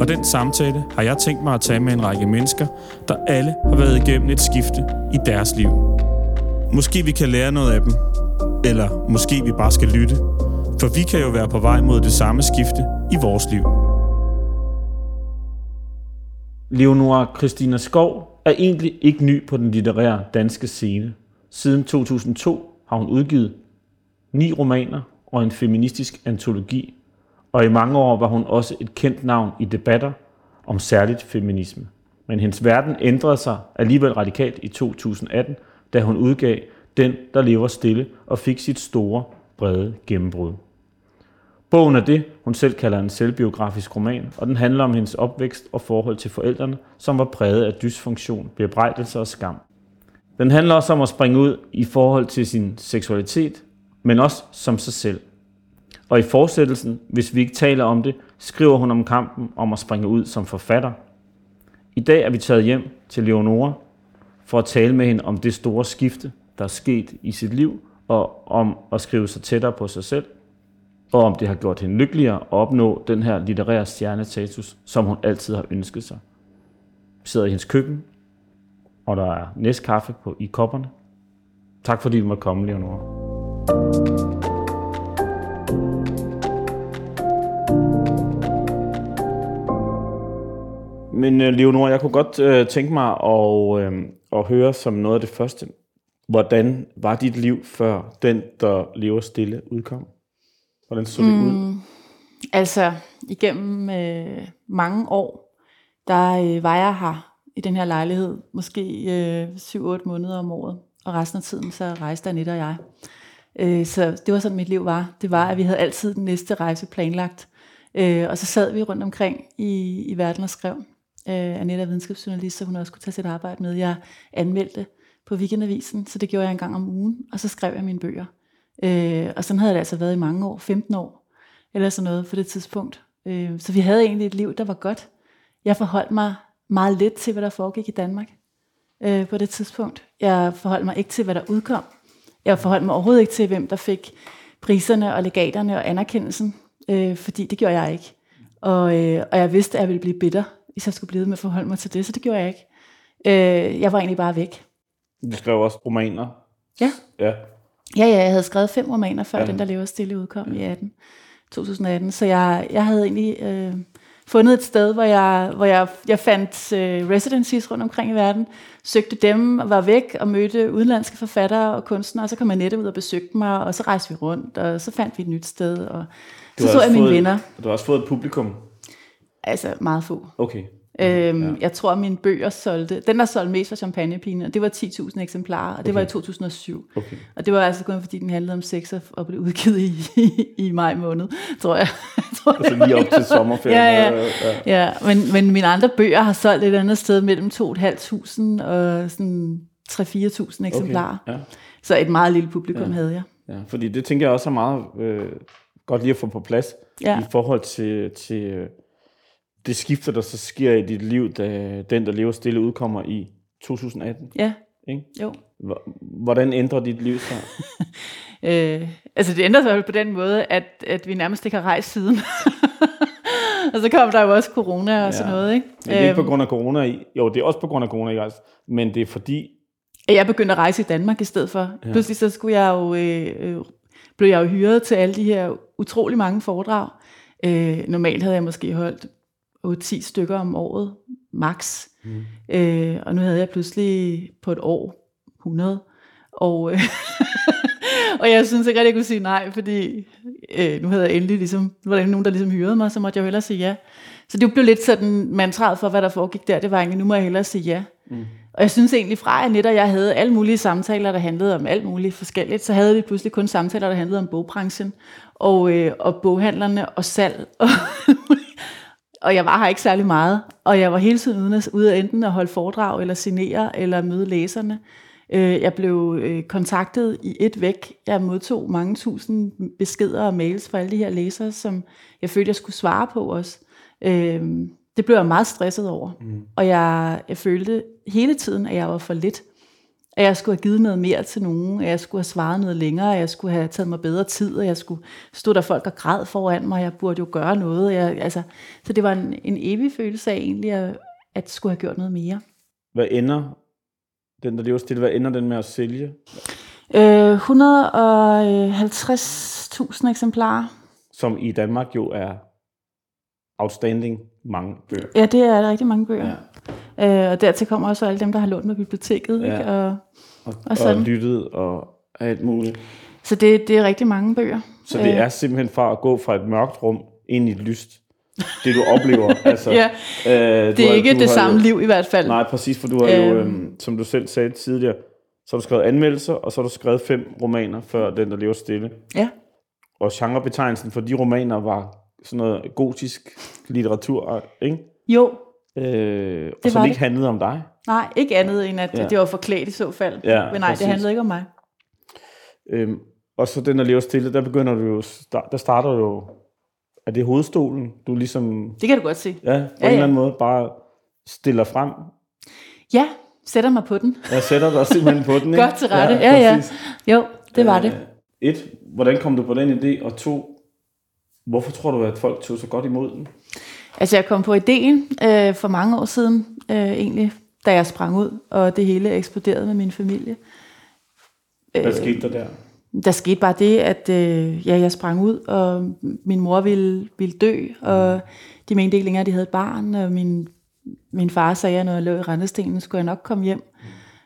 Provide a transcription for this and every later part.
og den samtale har jeg tænkt mig at tage med en række mennesker, der alle har været igennem et skifte i deres liv. Måske vi kan lære noget af dem, eller måske vi bare skal lytte, for vi kan jo være på vej mod det samme skifte i vores liv. Leonora Christina Skov er egentlig ikke ny på den litterære danske scene. Siden 2002 har hun udgivet ni romaner og en feministisk antologi, og i mange år var hun også et kendt navn i debatter om særligt feminisme. Men hendes verden ændrede sig alligevel radikalt i 2018, da hun udgav Den, der lever stille og fik sit store, brede gennembrud. Bogen er det, hun selv kalder en selvbiografisk roman, og den handler om hendes opvækst og forhold til forældrene, som var præget af dysfunktion, bebrejdelse og skam. Den handler også om at springe ud i forhold til sin seksualitet, men også som sig selv. Og i fortsættelsen, hvis vi ikke taler om det, skriver hun om kampen om at springe ud som forfatter. I dag er vi taget hjem til Leonora for at tale med hende om det store skifte, der er sket i sit liv, og om at skrive sig tættere på sig selv, og om det har gjort hende lykkeligere at opnå den her litterære stjernestatus, som hun altid har ønsket sig. Vi sidder i hendes køkken, og der er næstkaffe på, i kopperne. Tak fordi du måtte komme, Leonora. Men uh, Leonora, jeg kunne godt uh, tænke mig at, uh, at høre som noget af det første. Hvordan var dit liv før den, der lever stille, udkom? Hvordan så det mm, ud? Altså, igennem øh, mange år, der øh, var jeg her i den her lejlighed, måske øh, 7-8 måneder om året, og resten af tiden, så rejste Annette og jeg. Øh, så det var sådan, mit liv var. Det var, at vi havde altid den næste rejse planlagt. Øh, og så sad vi rundt omkring i, i verden og skrev. Øh, Annette er videnskabsjournalist, så hun også kunne tage sit arbejde med. Jeg anmeldte på Weekendavisen, så det gjorde jeg en gang om ugen, og så skrev jeg mine bøger. Øh, og sådan havde det altså været i mange år, 15 år, eller sådan noget på det tidspunkt. Øh, så vi havde egentlig et liv, der var godt. Jeg forholdt mig meget lidt til, hvad der foregik i Danmark øh, på det tidspunkt. Jeg forholdt mig ikke til, hvad der udkom. Jeg forholdt mig overhovedet ikke til, hvem der fik priserne og legaterne og anerkendelsen, øh, fordi det gjorde jeg ikke. Og, øh, og jeg vidste, at jeg ville blive bitter, hvis jeg skulle blive med at forholde mig til det, så det gjorde jeg ikke. Øh, jeg var egentlig bare væk. Du skrev også romaner. Ja. Ja. Ja, ja, jeg havde skrevet fem romaner, før ja. den, der lever stille, udkom ja. i 18, 2018. Så jeg, jeg havde egentlig øh, fundet et sted, hvor jeg, hvor jeg, jeg fandt øh, residencies rundt omkring i verden, søgte dem, var væk og mødte udenlandske forfattere og kunstnere, og så kom netop ud og besøgte mig, og så rejste vi rundt, og så fandt vi et nyt sted, og så så jeg mine fået, venner. Du har også fået et publikum. Altså meget få. Okay. Øhm, ja. Jeg tror, at mine bøger solgte, den der solgte mest var Champagnepine, og det var 10.000 eksemplarer, og det okay. var i 2007. Okay. Og det var altså kun fordi, den handlede om sex og blev udgivet i, i, i maj måned, tror jeg. tror Altså lige op til sommerferien. ja, ja, ja. ja men, men mine andre bøger har solgt et andet sted mellem 2.500 og sådan 3-4.000 eksemplarer. Okay. Ja. Så et meget lille publikum Ja. havde jeg. Ja, fordi det tænker jeg også er meget øh, godt lige at få på plads Ja. i forhold til, til øh, det skifte, der så sker i dit liv, da den, der lever stille, udkommer i 2018. Ja, Ikke? jo. Hvor- Hvordan ændrer dit liv sig? Øh, altså det ændrer sig på den måde, at, at vi nærmest ikke har rejst siden. og så kom der jo også corona og sådan Ja. noget, ikke? Men det er ikke på Øhm, grund af corona. i- Jo, det er også på grund af corona, ikke? Altså, men det er fordi... at jeg begyndte at rejse i Danmark i stedet for. Ja. Pludselig så skulle jeg jo, øh, øh, blev jeg jo hyret til alle de her utrolig mange foredrag. Øh, normalt havde jeg måske holdt 8-10 stykker om året, max. Mm. Øh, og nu havde jeg pludselig på et år 100. Og, øh, og jeg synes ikke rigtig, jeg kunne sige nej, fordi øh, nu havde jeg endelig ligesom, nu var der nogen, der ligesom hyrede mig, så måtte jeg jo hellere sige ja. Så det blev lidt sådan mantraet for, hvad der foregik der, det var egentlig, nu må jeg hellere sige ja. Mm. Og jeg synes egentlig fra, at Annette og jeg havde alle mulige samtaler, der handlede om alt muligt forskelligt, så havde vi pludselig kun samtaler, der handlede om bogbranchen, og, øh, og boghandlerne, og salg. Og og jeg var her ikke særlig meget, og jeg var hele tiden ude, ude af enten at holde foredrag, eller signere, eller møde læserne. Øh, jeg blev øh, kontaktet i et væk. Jeg modtog mange tusind beskeder og mails fra alle de her læsere, som jeg følte, jeg skulle svare på også. Øh, det blev jeg meget stresset over. Mm. Og jeg, jeg følte hele tiden, at jeg var for lidt. At jeg skulle have givet noget mere til nogen, at jeg skulle have svaret noget længere, at jeg skulle have taget mig bedre tid, at jeg skulle stå der folk og græd foran mig, jeg burde jo gøre noget. Jeg, altså, så det var en, en evig følelse af egentlig, at, at skulle have gjort noget mere. Hvad ender den, der lever stille, hvad ender den med at sælge? Øh, 150.000 eksemplarer. Som i Danmark jo er outstanding mange bøger. Ja, det er rigtig mange bøger. Ja. Øh, og dertil kommer også alle dem, der har lånt med biblioteket. Ja. Ikke? Og, Og, Og sådan. og lyttet og alt muligt. så det, det er rigtig mange bøger. Så det Øh. er simpelthen fra at gå fra et mørkt rum ind i et lyst. Det du oplever. altså, Ja, øh, det er ikke det samme liv i hvert fald. Nej, præcis, for du har jo, Øhm. øhm, som du selv sagde tidligere, så har du skrevet anmeldelser, og så har du skrevet fem romaner før Den, der lever stille. Ja. Og genrebetegnelsen for de romaner var sådan noget gotisk litteratur, ikke? Jo, Øh, og Det som var ikke det. handlede om dig. nej, ikke andet end at Ja. ja. det var forklædt i så fald. Ja, Men nej, præcis. det handlede ikke om mig. Øhm, og så Den, der lever stille, der begynder du jo, der starter du jo, er det hovedstolen, du ligesom, Det kan du godt se. ja, på ja, Ja, en ja. eller anden måde bare stiller frem. Ja, sætter mig på den. Jeg sætter dig simpelthen på den, ikke? Godt til rette. Ja, ja. præcis. Jo, det var det. Øh, Et, hvordan kom du på den idé? Og to, hvorfor tror du, at folk tog så godt imod den? Altså, jeg kom på ideen øh, for mange år siden, øh, egentlig, da jeg sprang ud, og det hele eksploderede med min familie. Hvad skete der der? Der skete bare det, at øh, ja, jeg sprang ud, og min mor ville, ville dø, og de mente ikke længere, at de havde et barn, og min, min far sagde, at når jeg lå i rendestenen, skulle jeg nok komme hjem.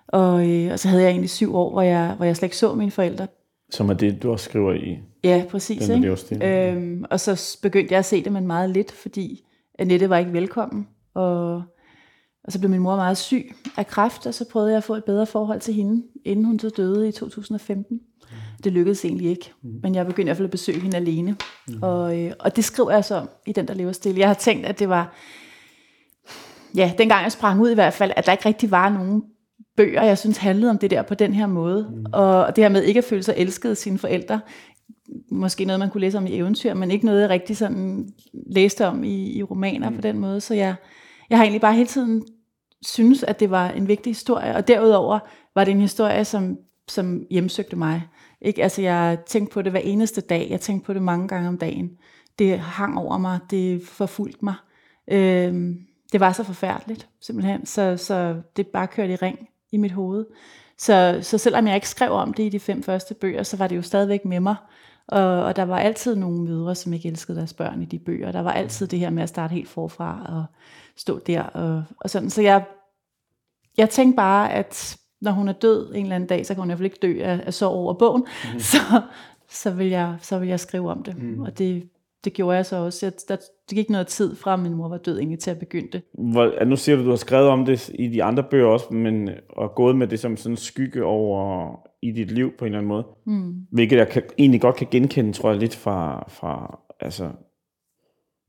Og, øh, og så havde jeg egentlig syv år, hvor jeg, hvor jeg slet ikke så mine forældre. Som er det, du også skriver i. Ja, præcis. Den, ikke? Øhm, og så begyndte jeg at se det, men meget lidt, fordi Annette var ikke velkommen. Og, og så blev min mor meget syg af kræft, og så prøvede jeg at få et bedre forhold til hende, inden hun så døde i 2015. Det lykkedes egentlig ikke, men jeg begyndte i hvert fald at besøge hende alene. Og, øh, og det skriver jeg så om i den, der lever stille. Jeg har tænkt, at det var, ja, dengang jeg sprang ud i hvert fald, at der ikke rigtig var nogen bøger, jeg synes handlede om det der på den her måde. Mm. Og det her med ikke at føle sig elsket af sine forældre, måske noget, man kunne læse om i eventyr, men ikke noget, jeg rigtig sådan læste om i, i romaner mm. på den måde. Så jeg, jeg har egentlig bare hele tiden synes, at det var en vigtig historie, og derudover var det en historie, som, som hjemsøgte mig. Ikke? Altså, jeg tænkte på det hver eneste dag. Jeg tænkte på det mange gange om dagen. Det hang over mig. Det forfulgte mig. Øhm, det var så forfærdeligt, simpelthen. Så, så det bare kørte i ring i mit hoved. Så, så selvom jeg ikke skrev om det i de fem første bøger, så var det jo stadigvæk med mig. Og, og der var altid nogle mødre, som ikke elskede deres børn i de bøger. Der var altid det her med at starte helt forfra og stå der og, og sådan. Så jeg, jeg tænkte bare, at når hun er død en eller anden dag, så kan hun i hvert fald ikke dø af, af sorg over bogen. Mm. Så, så, vil jeg, så vil jeg skrive om det. Mm. Og det, det gjorde jeg så også. Jeg, der, det gik noget tid fra, min mor var død egentlig til at begynde det. Hvor, nu siger du, du har skrevet om det i de andre bøger også, men og gået med det som sådan en skygge over i dit liv på en eller anden måde. Mm. Hvilket jeg kan, egentlig godt kan genkende, tror jeg, lidt fra, fra altså,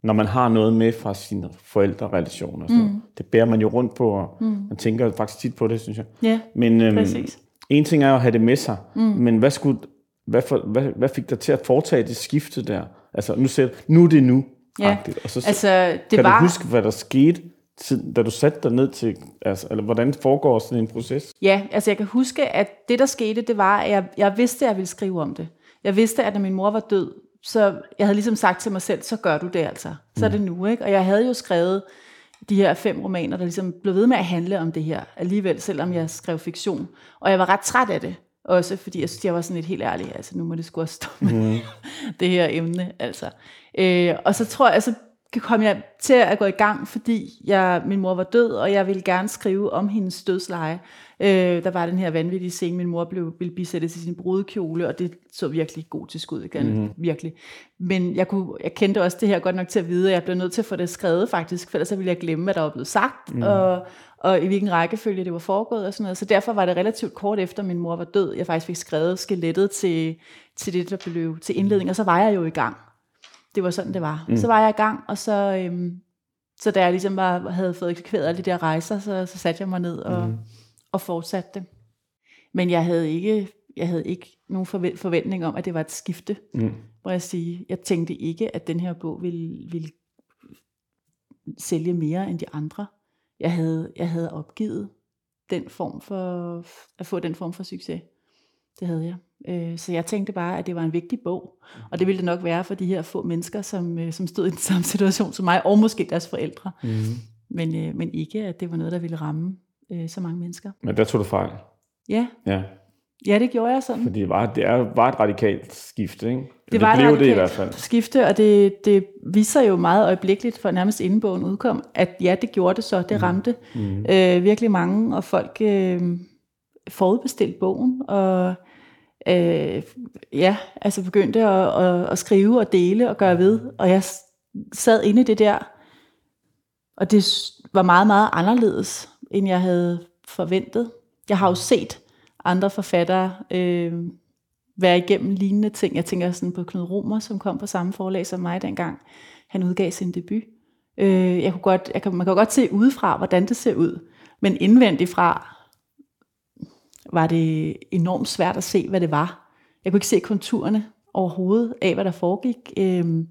når man har noget med fra sine forældrerelationer. Mm. Mm. Det bærer man jo rundt på, og Mm. man tænker faktisk tit på det, synes jeg. Ja, Men øhm, præcis. en ting er at have det med sig. Mm. men hvad, skulle, hvad, for, hvad, hvad fik dig til at foretage det skifte der? Altså, nu du, nu er det nu. Ja. Og så, Altså, det kan var... du huske, hvad der skete, til, da du satte dig ned til, altså, eller hvordan foregår sådan en proces? Ja, altså jeg kan huske, at det der skete, det var, at jeg, jeg vidste, at jeg ville skrive om det. Jeg vidste, at når min mor var død, så jeg havde ligesom sagt til mig selv, så gør du det altså. Så er det nu, ikke? Og jeg havde jo skrevet de her fem romaner, der ligesom blev ved med at handle om det her alligevel, selvom jeg skrev fiktion. Og jeg var ret træt af det, også fordi jeg synes, jeg var sådan lidt helt ærlig, altså nu må det sgu også stoppe med det her emne, altså. Øh, og så tror jeg, så kom jeg til at gå i gang, fordi jeg, min mor var død, og jeg ville gerne skrive om hendes dødsleje. Øh, der var den her vanvittige scene, min mor blev, ville bisætte til sin brudekjole, og det så virkelig gotisk ud igen, mm-hmm. virkelig. Men jeg, kunne, jeg kendte også det her godt nok til at vide, at jeg blev nødt til at få det skrevet faktisk, for ellers så ville jeg glemme, hvad der var blevet sagt, mm. og, og i hvilken rækkefølge det var foregået og sådan noget. Så derfor var det relativt kort efter, min mor var død, jeg faktisk fik skrevet skelettet til, til det, der blev til indledning, og så var jeg jo i gang. Det var sådan, det var. Mm. Så var jeg i gang, og så, øhm, Så da jeg ligesom bare havde fået eksekveret alle de der rejser, så, så satte jeg mig ned og, mm. og fortsatte det. Men jeg havde ikke, jeg havde ikke nogen forventning om, at det var et skifte, mm. må jeg sige. Jeg tænkte ikke, at den her bog ville, ville sælge mere end de andre. Jeg havde, jeg havde opgivet den form for, at få den form for succes. Det havde jeg. Øh, så jeg tænkte bare, at det var en vigtig bog. Og det ville det nok være for de her få mennesker, som, øh, som stod i den samme situation som mig, og måske deres forældre. Mm. Men, øh, men ikke, at det var noget, der ville ramme så mange mennesker. Men der tog du fejl. Ja. Ja. Ja, det gjorde jeg sådan. Fordi det var, det er, var et radikalt skifte, ikke? Det, det var blev et det i hvert fald. skifte, og det, det viser jo meget øjeblikkeligt, for nærmest inden bogen udkom, at ja, det gjorde det så. Det mm. ramte mm. øh, virkelig mange, og folk øh, forudbestilte bogen, og øh, ja, altså begyndte at, at, at skrive og dele og gøre ved, og jeg sad inde i det der, og det var meget, meget anderledes, end jeg havde forventet. Jeg har jo set andre forfattere øh, være igennem lignende ting. Jeg tænker sådan på Knud Romer, som kom på samme forlag som mig dengang. Han udgav sin debut. Øh, jeg kunne godt, jeg kan, man kan godt se udefra, hvordan det ser ud. Men indvendigt fra var det enormt svært at se, hvad det var. Jeg kunne ikke se konturerne overhovedet af, hvad der foregik. Øh,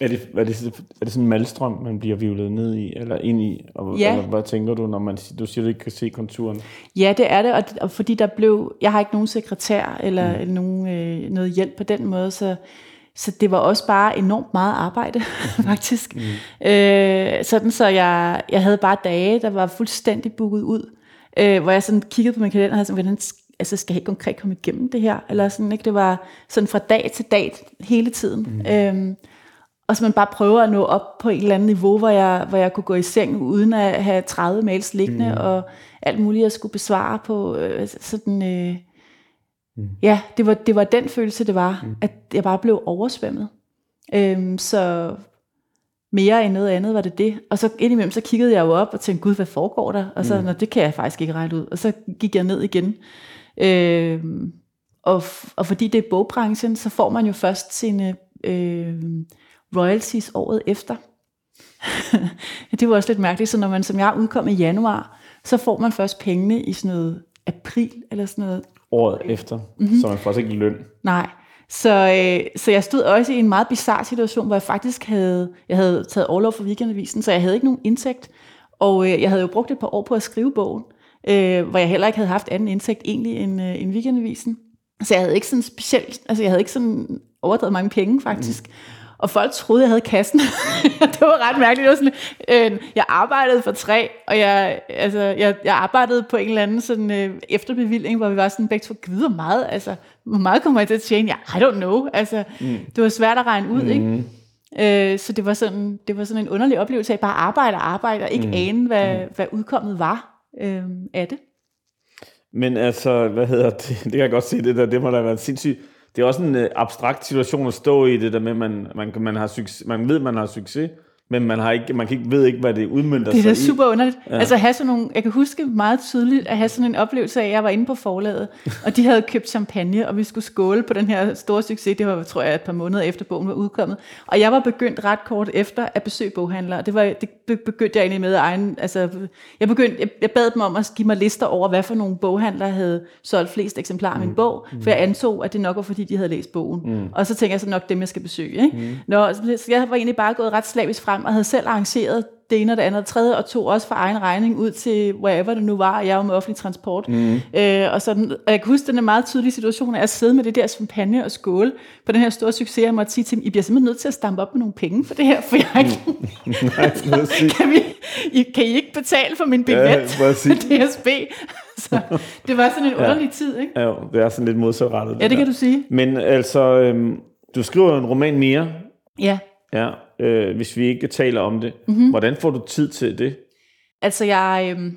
er det, er, det, er det sådan en malstrøm, man bliver vivlet ned i, eller ind i? Og, ja. eller hvad tænker du, når man, du siger, du ikke kan se konturen? Ja, det er det, og, og fordi der blev, jeg har ikke nogen sekretær, eller, mm. nogen, øh, noget hjælp på den måde, så, så det var også bare enormt meget arbejde, faktisk. Mm. Øh, sådan så jeg, jeg havde bare dage, der var fuldstændig booket ud, øh, hvor jeg sådan kiggede på min kalender og havde sådan, hvordan altså skal jeg ikke konkret komme igennem det her? Eller sådan, ikke? Det var sådan fra dag til dag hele tiden. Mm. Øh, og så man bare prøver at nå op på et eller andet niveau, hvor jeg, hvor jeg kunne gå i seng uden at have 30 mails liggende, mm. og alt muligt, jeg skulle besvare på øh, sådan... Øh, mm. Ja, det var, det var den følelse, det var, mm. at jeg bare blev oversvømmet. Øhm, så mere end noget andet var det det. Og så indimellem, så kiggede jeg jo op og tænkte, gud, hvad foregår der? Og så, mm. det kan jeg faktisk ikke regne ud. Og så gik jeg ned igen. Øhm, og, og fordi det er bogbranchen, så får man jo først sine... Øh, royalties året efter. det var også lidt mærkeligt, så når man som jeg udkom i januar, så får man først pengene i sådan noget april eller sådan noget. Året efter, mm-hmm. så man får også ikke løn. Nej, så, øh, så jeg stod også i en meget bizarre situation, hvor jeg faktisk havde, jeg havde taget overlov for weekendavisen, så jeg havde ikke nogen indtægt, og øh, jeg havde jo brugt et par år på at skrive bogen, øh, hvor jeg heller ikke havde haft anden indtægt egentlig end, øh, end weekendavisen. Så jeg havde ikke sådan specielt, altså jeg havde ikke sådan overdrevet mange penge faktisk. Mm og folk troede, jeg havde kassen. det var ret mærkeligt. Det var sådan, øh, jeg arbejdede for tre, og jeg, altså, jeg, jeg arbejdede på en eller anden sådan, øh, efterbevilling, hvor vi var sådan begge to, hvor meget, altså, hvor meget kommer jeg til at tjene? Ja, I don't know. Altså, mm. Det var svært at regne ud, mm. ikke? Øh, så det var, sådan, det var sådan en underlig oplevelse af bare arbejde og arbejde, og ikke mm. ane, hvad, mm. hvad udkommet var øh, af det. Men altså, hvad hedder det? Det kan jeg godt se, det der, det må da være sindssygt det er også en øh, abstrakt situation at stå i det der med, at man, man, man, har succes, man ved, man har succes, men man, har ikke, man kan ikke, ved ikke, hvad det udmyndter sig i. Det er super underligt. Ja. Altså have sådan nogle, jeg kan huske meget tydeligt, at have sådan en oplevelse af, at jeg var inde på forlaget, og de havde købt champagne, og vi skulle skåle på den her store succes. Det var, tror jeg, et par måneder efter bogen var udkommet. Og jeg var begyndt ret kort efter at besøge boghandlere. Det, var, det begyndte jeg egentlig med egen, altså, jeg, begyndte, jeg, jeg bad dem om at give mig lister over, hvad for nogle boghandlere havde solgt flest eksemplarer af min mm. bog, for jeg antog, at det nok var, fordi de havde læst bogen. Mm. Og så tænkte jeg så nok dem, jeg skal besøge. Ikke? Mm. Nå, så jeg var egentlig bare gået ret slavisk frem, frem og havde selv arrangeret det ene og det andet og tredje, og tog også for egen regning ud til wherever det nu var, jeg var med offentlig transport. Mm. Øh, og, sådan, og jeg kan huske den meget tydelige situation af at sidde med det der champagne og skåle på den her store succes, jeg måtte sige til dem, I bliver simpelthen nødt til at stampe op med nogle penge for det her, for jeg ikke... Nej, kan, vi, I, kan I ikke betale for min billet ja, DSB? Så det var sådan en underlig ja. tid, ikke? Ja, det er sådan lidt modsatrettet. Ja, det, det kan du sige. Men altså, øhm, du skriver en roman mere. Ja. Ja, øh, hvis vi ikke taler om det. Mm-hmm. Hvordan får du tid til det? Altså, jeg, øh,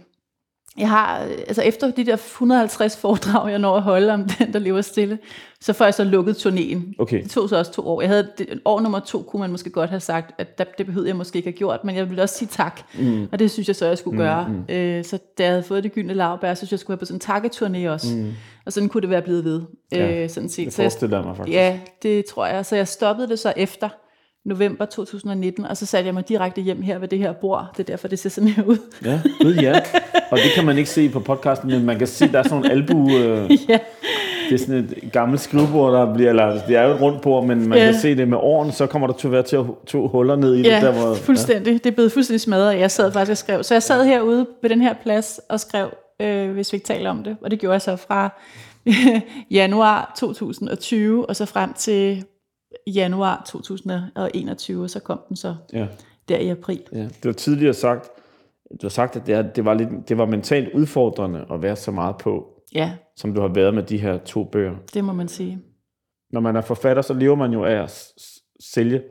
jeg har, altså efter de der 150 foredrag, jeg når at holde om den, der lever stille, så får jeg så lukket turnéen. Okay. Det tog så også to år. Jeg havde, det, år nummer to kunne man måske godt have sagt, at det, det behøvede jeg måske ikke have gjort, men jeg ville også sige tak. Mm. Og det synes jeg så, jeg skulle mm, gøre. Mm. Øh, så da jeg havde fået det gyldne lavbær, så synes jeg, jeg skulle have på sådan en takketurné også. Mm. Og sådan kunne det være blevet ved. Ja, øh, sådan set. Det forestiller jeg mig faktisk. Ja, det tror jeg. Så jeg stoppede det så efter november 2019, og så satte jeg mig direkte hjem her ved det her bord. Det er derfor, det ser sådan her ud. Ja, gud ja. Og det kan man ikke se på podcasten, men man kan se, der er sådan en albu... Øh, ja. Det er sådan et gammelt skrivebord, der bliver... Eller, det er jo et rundt bord, men man Ja. kan se det med åren, så kommer der til at være til to huller ned i det. Ja, Der, hvor, fuldstændig. Det er blevet fuldstændig smadret, og jeg sad faktisk og skrev. Så jeg sad herude ved den her plads og skrev, øh, hvis vi ikke taler om det. Og det gjorde jeg så fra januar 2020, og så frem til januar 2021, og så kom den så Ja, der i april. ja. Det var tidligere sagt, du har sagt, at det, er, det, var lidt, det var mentalt udfordrende at være så meget på, Ja, som du har været med de her to bøger. det må man sige. Når man er forfatter, så lever man jo af at sælge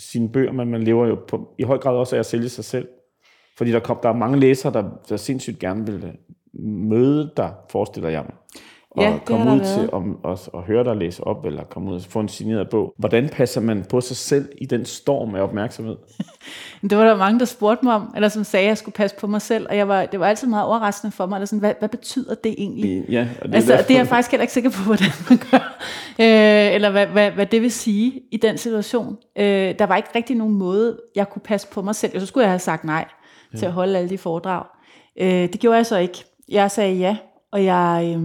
sine bøger, men man lever jo på, i høj grad også af at sælge sig selv. Fordi der, kom, der er mange læsere, der, der sindssygt gerne vil øh, møde dig, forestiller jeg mig. Og Ja, komme ud været. til om, og, og høre dig læse op, eller komme ud og få en signeret bog. Hvordan passer man på sig selv i den storm af opmærksomhed? Det var der mange, der spurgte mig om, eller som sagde, at jeg skulle passe på mig selv, og jeg var, det var altid meget overraskende for mig, eller sådan, hvad, hvad betyder det egentlig? Ja, og det, Altså, derfor- det er jeg faktisk heller ikke sikker på, hvordan man gør. Øh, eller hvad, hvad, hvad det vil sige i den situation. Øh, der var ikke rigtig nogen måde, jeg kunne passe på mig selv. Så skulle jeg have sagt nej ja. til at holde alle de foredrag. Øh, det gjorde jeg så ikke. Jeg sagde ja, og jeg, øh,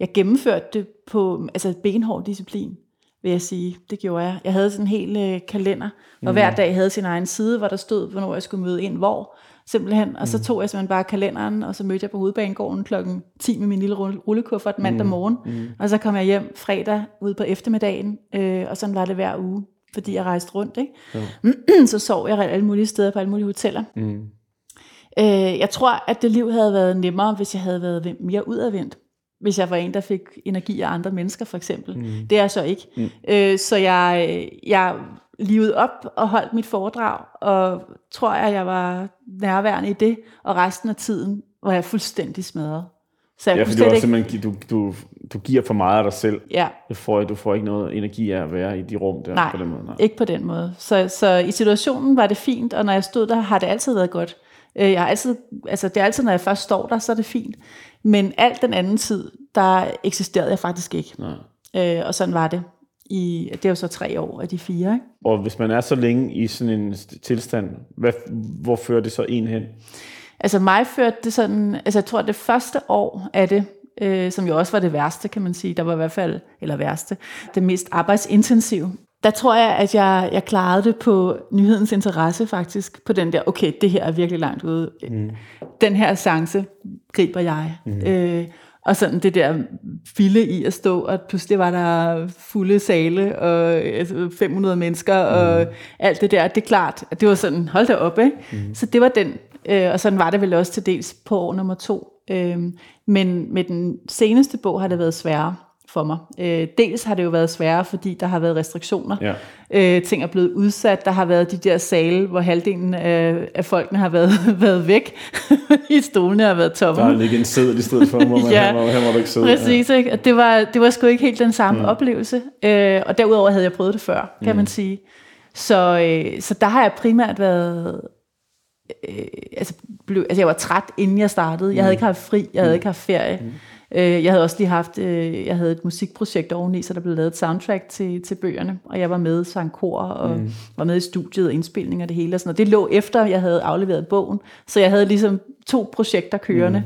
jeg gennemførte det på altså benhård disciplin, vil jeg sige. Det gjorde jeg. Jeg havde sådan en hel øh, kalender, og hver dag havde sin egen side, hvor der stod, hvornår jeg skulle møde ind, hvor simpelthen. Og så tog jeg simpelthen bare kalenderen, og så mødte jeg på hovedbanegården klokken 10 med min lille rulle- rullekuffert mandag morgen. Mm. Og så kom jeg hjem fredag ude på eftermiddagen, øh, og sådan var det hver uge, fordi jeg rejste rundt. Ikke? så sov jeg alle mulige steder på alle mulige hoteller. Mm. Øh, jeg tror, at det liv havde været nemmere, hvis jeg havde været mere udadvendt. Hvis jeg var en, der fik energi af andre mennesker, for eksempel. Mm. Det er jeg så ikke. Mm. Øh, så jeg, jeg livede op og holdt mit foredrag, og tror jeg, jeg var nærværende i det, og resten af tiden var jeg fuldstændig smadret. Så jeg Ja, fordi du, ikke... simpelthen, du, du, du giver for meget af dig selv. Ja, Du får, du får ikke noget energi af at være i de rum der Nej, på den måde. Nej. ikke på den måde. Så, så i situationen var det fint, og når jeg stod der, har det altid været godt. Øh, Jeg har altid, altså det er altid, når jeg først står der, så er det fint. Men alt den anden tid, der eksisterede jeg faktisk ikke. Nej. Øh, og sådan var det. I, det er jo så tre år af de fire. Ikke? Og hvis man er så længe i sådan en st- tilstand, hvad, hvor fører det så en hen? Altså mig førte det sådan, altså jeg tror det første år af det, øh, som jo også var det værste, kan man sige, der var i hvert fald, eller værste, det mest arbejdsintensive. Der tror jeg, at jeg, jeg klarede det på nyhedens interesse faktisk, på den der, okay, det her er virkelig langt ude. Mm. Den her chance griber jeg. Mm. Øh, og sådan det der vilde i at stå, og pludselig var der fulde sale, og altså, 500 mennesker, og alt det der, det er klart, at det var sådan, hold da op, ikke? Mm. Så det var den, øh, og sådan var det vel også til dels på år nummer to. Øh, men med den seneste bog har det været sværere for mig. Øh, dels har det jo været sværere, fordi der har været restriktioner. Ja. Øh, ting er blevet udsat. Der har været de der sale, hvor halvdelen af, af folkene har været, været væk. I stolene har været tomme. Der ligger en sædel i stedet for, hvor man, Ja, her, må, her må du ikke sidde. Præcis, ikke? Og det var, det var sgu ikke helt den samme mm. oplevelse. Øh, og derudover havde jeg prøvet det før, kan mm. man sige. Så, øh, så der har jeg primært været... Øh, altså, blev, altså, jeg var træt, inden jeg startede. Jeg havde ikke haft fri, jeg havde ikke haft ferie. Mm. Øh, jeg havde også lige haft, øh, jeg havde et musikprojekt oveni, så der blev lavet et soundtrack til, til bøgerne, og jeg var med, sang kor, og mm. var med i studiet, indspilning og det hele og sådan noget. Det lå efter, jeg havde afleveret bogen, så jeg havde ligesom to projekter kørende.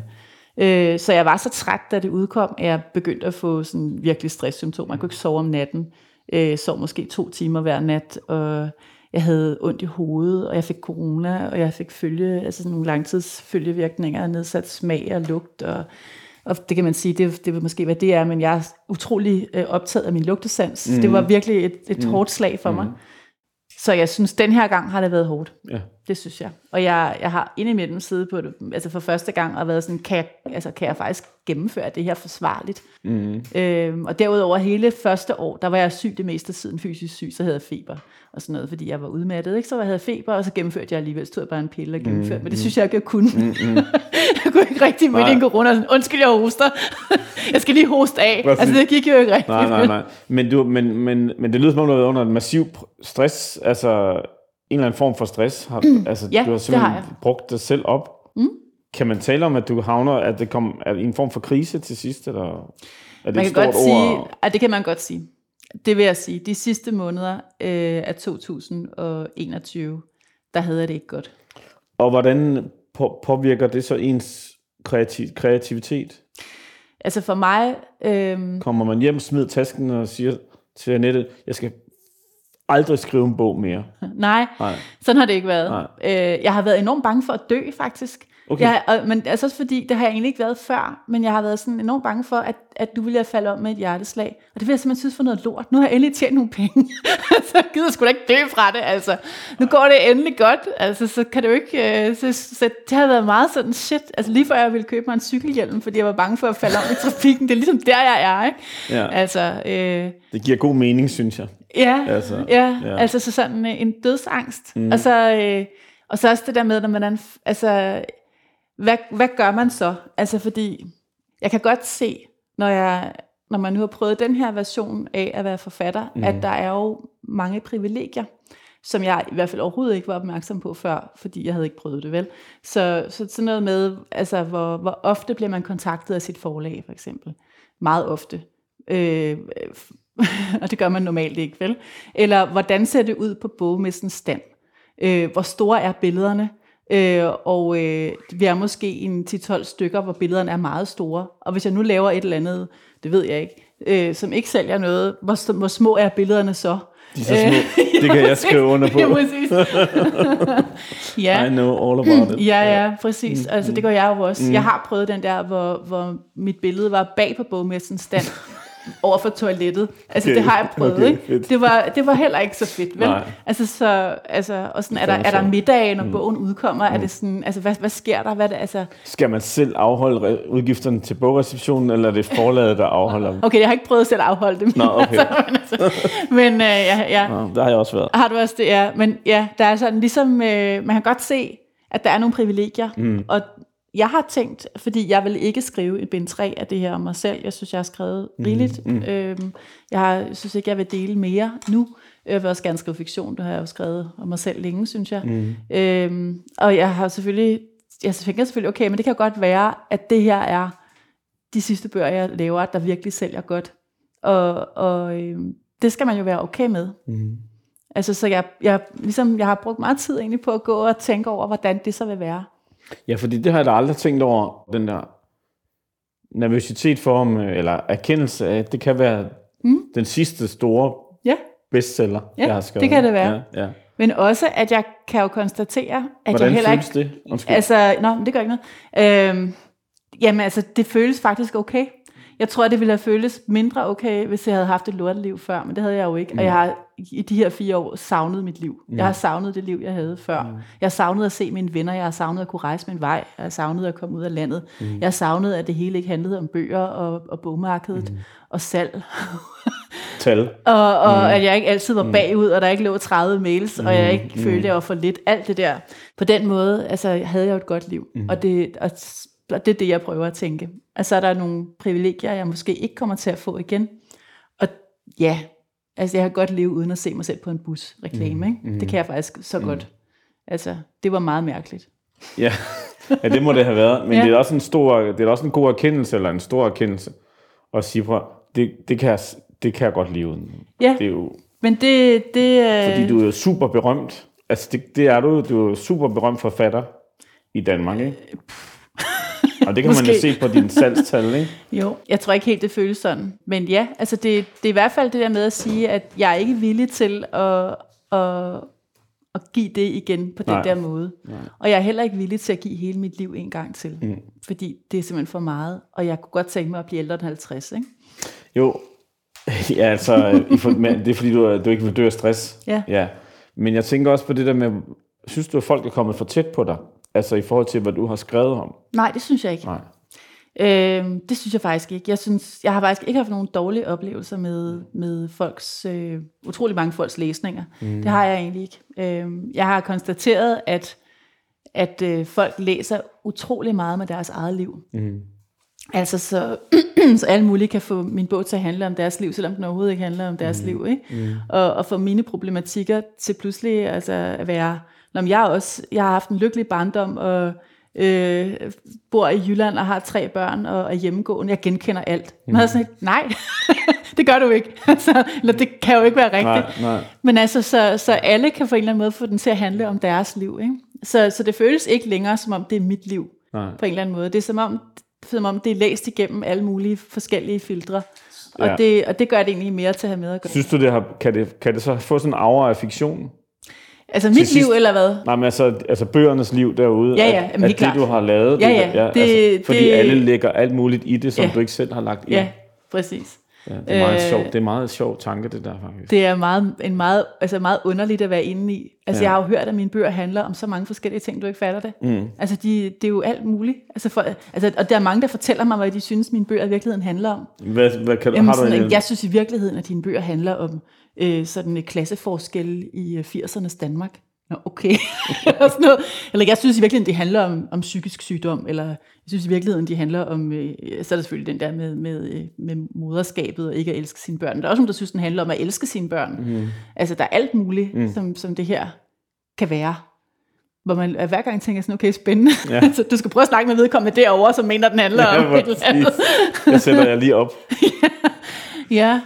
Mm. Øh, så jeg var så træt, da det udkom, at jeg begyndte at få sådan virkelig stresssymptomer. Jeg kunne ikke sove om natten. Øh, sov måske to timer hver nat, og jeg havde ondt i hovedet, og jeg fik corona, og jeg fik følge, altså sådan nogle langtidsfølgevirkninger, nedsat smag og lugt, og, og det kan man sige, det, det vil måske være det er, men jeg er utrolig øh, optaget af min lugtesans. Mm. Det var virkelig et, et mm. hårdt slag for mig. Så jeg synes, den her gang har det været hårdt. Ja. Det synes jeg. Og jeg, jeg har indimellem siddet på det, altså for første gang, og været sådan, kan jeg, altså, kan jeg faktisk gennemføre det her forsvarligt? Mm. Øhm, og derudover hele første år, der var jeg syg det meste tiden, fysisk syg, så havde jeg feber og sådan noget, fordi jeg var udmattet, ikke? Så jeg havde feber, og så gennemførte jeg alligevel, så tog jeg bare en pille og gennemførte, mm. men det synes jeg ikke, jeg kunne. Mm, mm. jeg kunne ikke rigtig i en corona, sådan, undskyld, jeg hoster. jeg skal lige hoste af. Hvorfor? Altså, det gik jo ikke rigtigt. Nej, nej, nej. Men, du, men, men, men det lyder som om, du har været under en massiv stress, altså en eller anden form for stress. Har, altså, Ja, du har simpelthen har jeg. brugt dig selv op. Mm. Kan man tale om, at du havner, at det kom det en form for krise til sidst, eller er det Man et kan godt sige, ord? at det kan man godt sige. det vil jeg sige. De sidste måneder øh, af 2021, der havde jeg det ikke godt. Og hvordan på, påvirker det så ens kreativ, kreativitet? Altså for mig, øh, Kommer man hjem, smider tasken og siger til Annette, jeg skal aldrig skrive en bog mere. nej, Nej. sådan har det ikke været. Øh, jeg har været enormt bange for at dø, faktisk. Okay. Jeg, og, men altså også fordi, det har jeg egentlig ikke været før, men jeg har været sådan enormt bange for, at, at du ville falde om med et hjerteslag. Og det vil jeg simpelthen synes for noget lort. Nu har jeg endelig tjent nogle penge. så jeg gider sgu da ikke dø fra det, altså. Nu går det endelig godt. Altså, så kan det jo ikke... Øh, så, så, det har været meget sådan, shit. Altså lige før jeg ville købe mig en cykelhjelm, fordi jeg var bange for at falde om i trafikken. Det er ligesom der, jeg er, ikke? Ja. Altså, øh, Det giver god mening, synes jeg. Ja, Altså, ja, ja. altså så sådan øh, en dødsangst. Mm. Og, så, øh, og så også det der med, når man er, en altså, hvad, hvad gør man så? Altså fordi, jeg kan godt se, når, jeg, når man nu har prøvet den her version af at være forfatter, mm. at der er jo mange privilegier, som jeg i hvert fald overhovedet ikke var opmærksom på før, fordi jeg havde ikke prøvet det vel. Så, så sådan noget med, altså hvor, hvor ofte bliver man kontaktet af sit forlag, for eksempel. Meget ofte. Øh, og det gør man normalt ikke, vel? Eller hvordan ser det ud på bogmessens stand? Øh, hvor store er billederne? Øh, og øh, vi er måske en 10-12 stykker, hvor billederne er meget store. Og hvis jeg nu laver et eller andet, det ved jeg ikke, øh, som ikke sælger noget, hvor, hvor små er billederne så? De er så små. Det kan jeg skrive under på. Ja, præcis. ja. I know all about it. Ja, ja, præcis. Altså, det gør jeg jo også. Jeg har prøvet den der, hvor, hvor mit billede var bag på bogmessens stand over for toilettet. Altså, Okay, det har jeg prøvet, okay, ikke? fedt. Det var, det var heller ikke så fedt, vel? Nej. Altså, så, altså, og sådan, er der, er der sjovt. middage, når bogen udkommer? Er det sådan, altså, hvad, hvad sker der? Hvad det, altså, Skal man selv afholde udgifterne til bogreceptionen, eller er det forlaget, der afholder dem? okay, jeg har ikke prøvet selv at afholde dem. Nå, okay. men altså, men øh, ja, ja. Nå, der har jeg også været. Har du også det, ja. Men ja, der er sådan ligesom, øh, man kan godt se, at der er nogle privilegier. Mm. Og jeg har tænkt, fordi jeg vil ikke skrive et bind 3 af det her om mig selv. Jeg synes, jeg har skrevet rigeligt. Mm. Øhm, jeg har, synes ikke, jeg vil dele mere nu. Jeg vil også gerne skrive fiktion. Det har jeg jo skrevet om mig selv længe, synes jeg. Mm. Øhm, og jeg har selvfølgelig, jeg tænker selvfølgelig, okay, men det kan godt være, at det her er de sidste bøger, jeg laver, der virkelig sælger godt. Og, og øhm, det skal man jo være okay med. Mm. Altså, så jeg, jeg, ligesom, jeg har brugt meget tid egentlig på at gå og tænke over, hvordan det så vil være. Ja, fordi det har jeg da aldrig tænkt over, den der nervøsitet for, om, øh, eller erkendelse af, at det kan være mm. den sidste store Ja, bestseller, Ja, jeg har skrevet. det kan det være. Ja, ja. men også, at jeg kan jo konstatere, at Hvordan jeg heller ikke... det? Undskyld. Altså, nå, det gør ikke noget. Øhm, jamen, altså, det føles faktisk okay. Jeg tror, det ville have føltes mindre okay, hvis jeg havde haft et lorteliv før, men det havde jeg jo ikke. Mm. Og jeg har i de her fire år savnet mit liv. Mm. Jeg har savnet det liv, jeg havde før. Mm. Jeg har savnet at se mine venner, jeg har savnet at kunne rejse min vej, jeg har savnet at komme ud af landet. Mm. Jeg har savnet, at det hele ikke handlede om bøger og, og bogmarkedet mm. og salg. Tal. Og, og mm. at jeg ikke altid var bagud, og der ikke lå 30 mails, mm. og jeg ikke følte, at jeg var for lidt. Alt det der. På den måde altså, havde jeg jo et godt liv. Mm. Og, det, og, det er det, jeg prøver at tænke. Altså er der nogle privilegier, jeg måske ikke kommer til at få igen. Og ja, altså jeg har godt leve uden at se mig selv på en busreklame. Mm. Ikke? Det kan jeg faktisk så mm. godt. Altså, det var meget mærkeligt. Ja. ja, det må det have været. Men Ja. det, er også en stor, det er også en god erkendelse, eller en stor erkendelse, at sige, prøv, det, det, kan jeg, det kan jeg godt leve uden. Ja, Det er jo, men det... det øh, fordi du er jo super berømt. Altså, det, det er du. Du er jo super berømt forfatter i Danmark, ikke? Og det kan man jo se på dine salgstal, ikke? Jo, jeg tror ikke helt, det føles sådan. Men ja, altså det, det er i hvert fald det der med at sige, at jeg er ikke villig til at, at, at give det igen på den Nej. der måde. Nej. Og jeg er heller ikke villig til at give hele mit liv en gang til. Mm. Fordi det er simpelthen for meget. Og jeg kunne godt tænke mig at blive ældre end 50, ikke? Jo, ja, altså, det er fordi, du, du ikke vil dø af stress. Ja. ja. Men jeg tænker også på det der med, synes du, at folk er kommet for tæt på dig? Altså i forhold til, hvad du har skrevet om? Nej, det synes jeg ikke. Nej. Øhm, det synes jeg faktisk ikke. Jeg, synes, jeg har faktisk ikke haft nogen dårlige oplevelser med, med folks, øh, utrolig mange folks læsninger. Mm. Det har jeg egentlig ikke. Øhm, jeg har konstateret, at, at øh, folk læser utrolig meget med deres eget liv. Mm. Altså så, så alle mulige kan få min bog til at handle om deres liv, selvom den overhovedet ikke handler om deres mm. liv. Ikke? Mm. Og, og få mine problematikker til pludselig altså, at være, når jeg, også, jeg har haft en lykkelig barndom, og øh, bor i Jylland og har tre børn og er hjemmegående. Jeg genkender alt. Men jeg er sådan nej, det gør du ikke. altså, eller det kan jo ikke være rigtigt. Nej, nej. Men altså, så, så alle kan på en eller anden måde få den til at handle om deres liv. Ikke? Så, så det føles ikke længere, som om det er mit liv, Nej. på en eller anden måde. Det er som om, som om det er læst igennem alle mulige forskellige filtre. Og, Ja. det, og det gør det egentlig mere til at have med at gøre. Synes du, det har, kan, det, kan det så få sådan en aura af fiktion? Altså mit sidst- liv, eller hvad? Nej, men altså, altså bøgernes liv derude, Ja, ja, at, at det, klart. du har lavet, Ja, det, ja, det- altså, fordi det- alle lægger alt muligt i det, som Ja. du ikke selv har lagt i. Ja, præcis. Ja, det, er meget Øh, sjovt. det er meget sjov tanke, det der faktisk. Det er meget, en meget, altså meget underligt at være inde i. Altså Ja. ja. jeg har jo hørt, at mine bøger handler om så mange forskellige ting, du ikke fatter det. Mm. Altså de, det er jo alt muligt. Altså for, altså, og der er mange, der fortæller mig, hvad de synes, mine bøger i virkeligheden handler om. Hvad, hvad kan, Jamen, har du sådan, en, jeg synes i virkeligheden, at dine bøger handler om øh, sådan klasseforskel i øh, 80'ernes Danmark. Nå, okay. Og sådan noget. Eller jeg synes i virkeligheden, det handler om, om psykisk sygdom, eller jeg synes i virkeligheden, det handler om, øh, så er der selvfølgelig den der med, med, øh, med moderskabet og ikke at elske sine børn. Der er også nogen, der synes, den handler om at elske sine børn. Mm. Altså, der er alt muligt, mm. som, som det her kan være. Hvor man øh, hver gang tænker sådan, okay, spændende. Ja. Så du skal prøve at snakke med vedkommende derovre, som mener, den handler Ja, om et eller andet. Jeg sætter jeg lige op. Ja,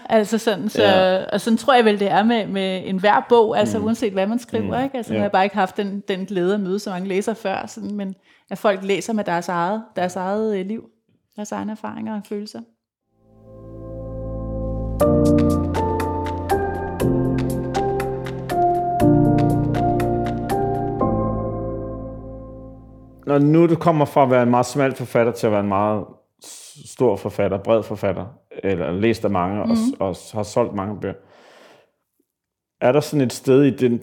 altså sådan, så, Ja. ja. og sådan tror jeg vel, det er med, med enhver bog, altså mm. uanset hvad man skriver, mm. ikke? Altså, Ja. ja. jeg har bare ikke haft den, den glæde at møde så mange læsere før, sådan, men at folk læser med deres eget, deres eget øh, liv, deres egne erfaringer og følelser. Når nu du kommer fra at være en meget smal forfatter til at være en meget stor forfatter, bred forfatter, eller læst af mange mm. og, s- og har solgt mange bøger, er der sådan et sted i, den,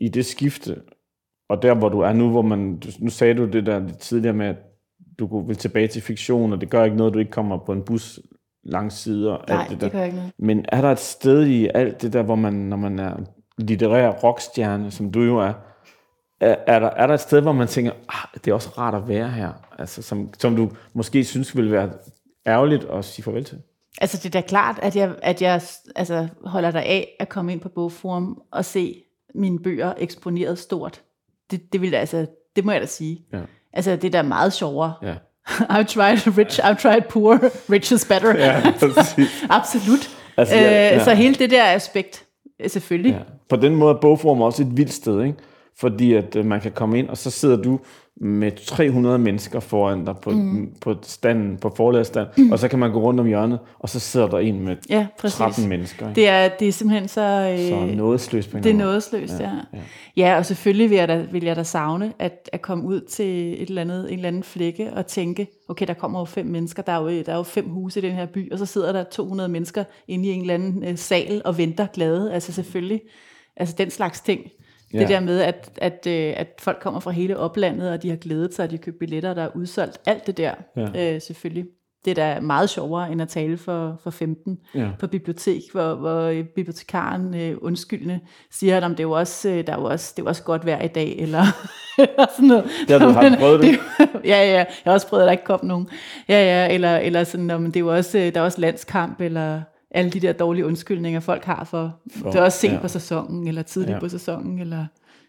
i det skifte, og der hvor du er nu, hvor man, nu sagde du det der lidt tidligere med, at du vil tilbage til fiktion, og det gør ikke noget, du ikke kommer på en bus langs sider. og Nej, alt det det der. gør ikke noget. Men er der et sted i alt det der, hvor man, når man er litterær rockstjerne, som du jo er, er, er, der, er der et sted, hvor man tænker, ah, det er også rart at være her, altså, som, som du måske synes ville være ærgerligt at sige farvel til? Altså det er da klart, at jeg, at jeg altså, holder dig af at komme ind på Bogforum og se mine bøger eksponeret stort. Det, det, vil, altså, det må jeg da sige. Ja. Altså det er da meget sjovere. Ja, I've tried rich, I've tried poor, rich is better. ja. Absolut. Altså, ja, ja, ja. øh, Så hele det der aspekt, øh, selvfølgelig. Ja. På den måde er Bogforum også et vildt sted, ikke? fordi at øh, man kan komme ind, og så sidder du med 300 mennesker foran dig på, mm. på standen, på forlagsstand, mm. og så kan man gå rundt om hjørnet, og så sidder der en med Ja, præcis. 13 mennesker. Ikke? Det er, det er simpelthen så... Øh, så noget sløst på det er nådesløst, ja. Ja, ja og selvfølgelig vil jeg, da, vil jeg da savne at, at komme ud til et eller andet, en eller anden flække og tænke, okay, der kommer jo fem mennesker, der er jo, der er jo fem huse i den her by, og så sidder der 200 mennesker inde i en eller anden øh, sal og venter glade. Altså selvfølgelig, altså den slags ting. Ja. Det der med, at, at, øh, at folk kommer fra hele oplandet, og de har glædet sig, og de har købt billetter, der er udsolgt. Alt det der, Ja. ja. øh, selvfølgelig. Det er da meget sjovere, end at tale for, for 15 Ja. på bibliotek, hvor, hvor øh, bibliotekaren øh, undskyldende siger, at om det er jo også, øh, der er jo også, det er også godt vejr i dag, eller, eller sådan noget. Det har du haft prøvet det? ja, ja, jeg har også prøvet, at der ikke kom nogen. Ja, ja, eller, eller sådan, om det er jo også, der er også landskamp, eller alle de der dårlige undskyldninger, folk har for, for det er også sent ja. ja. på sæsonen, eller tidligt Ja. ja. på sæsonen, eller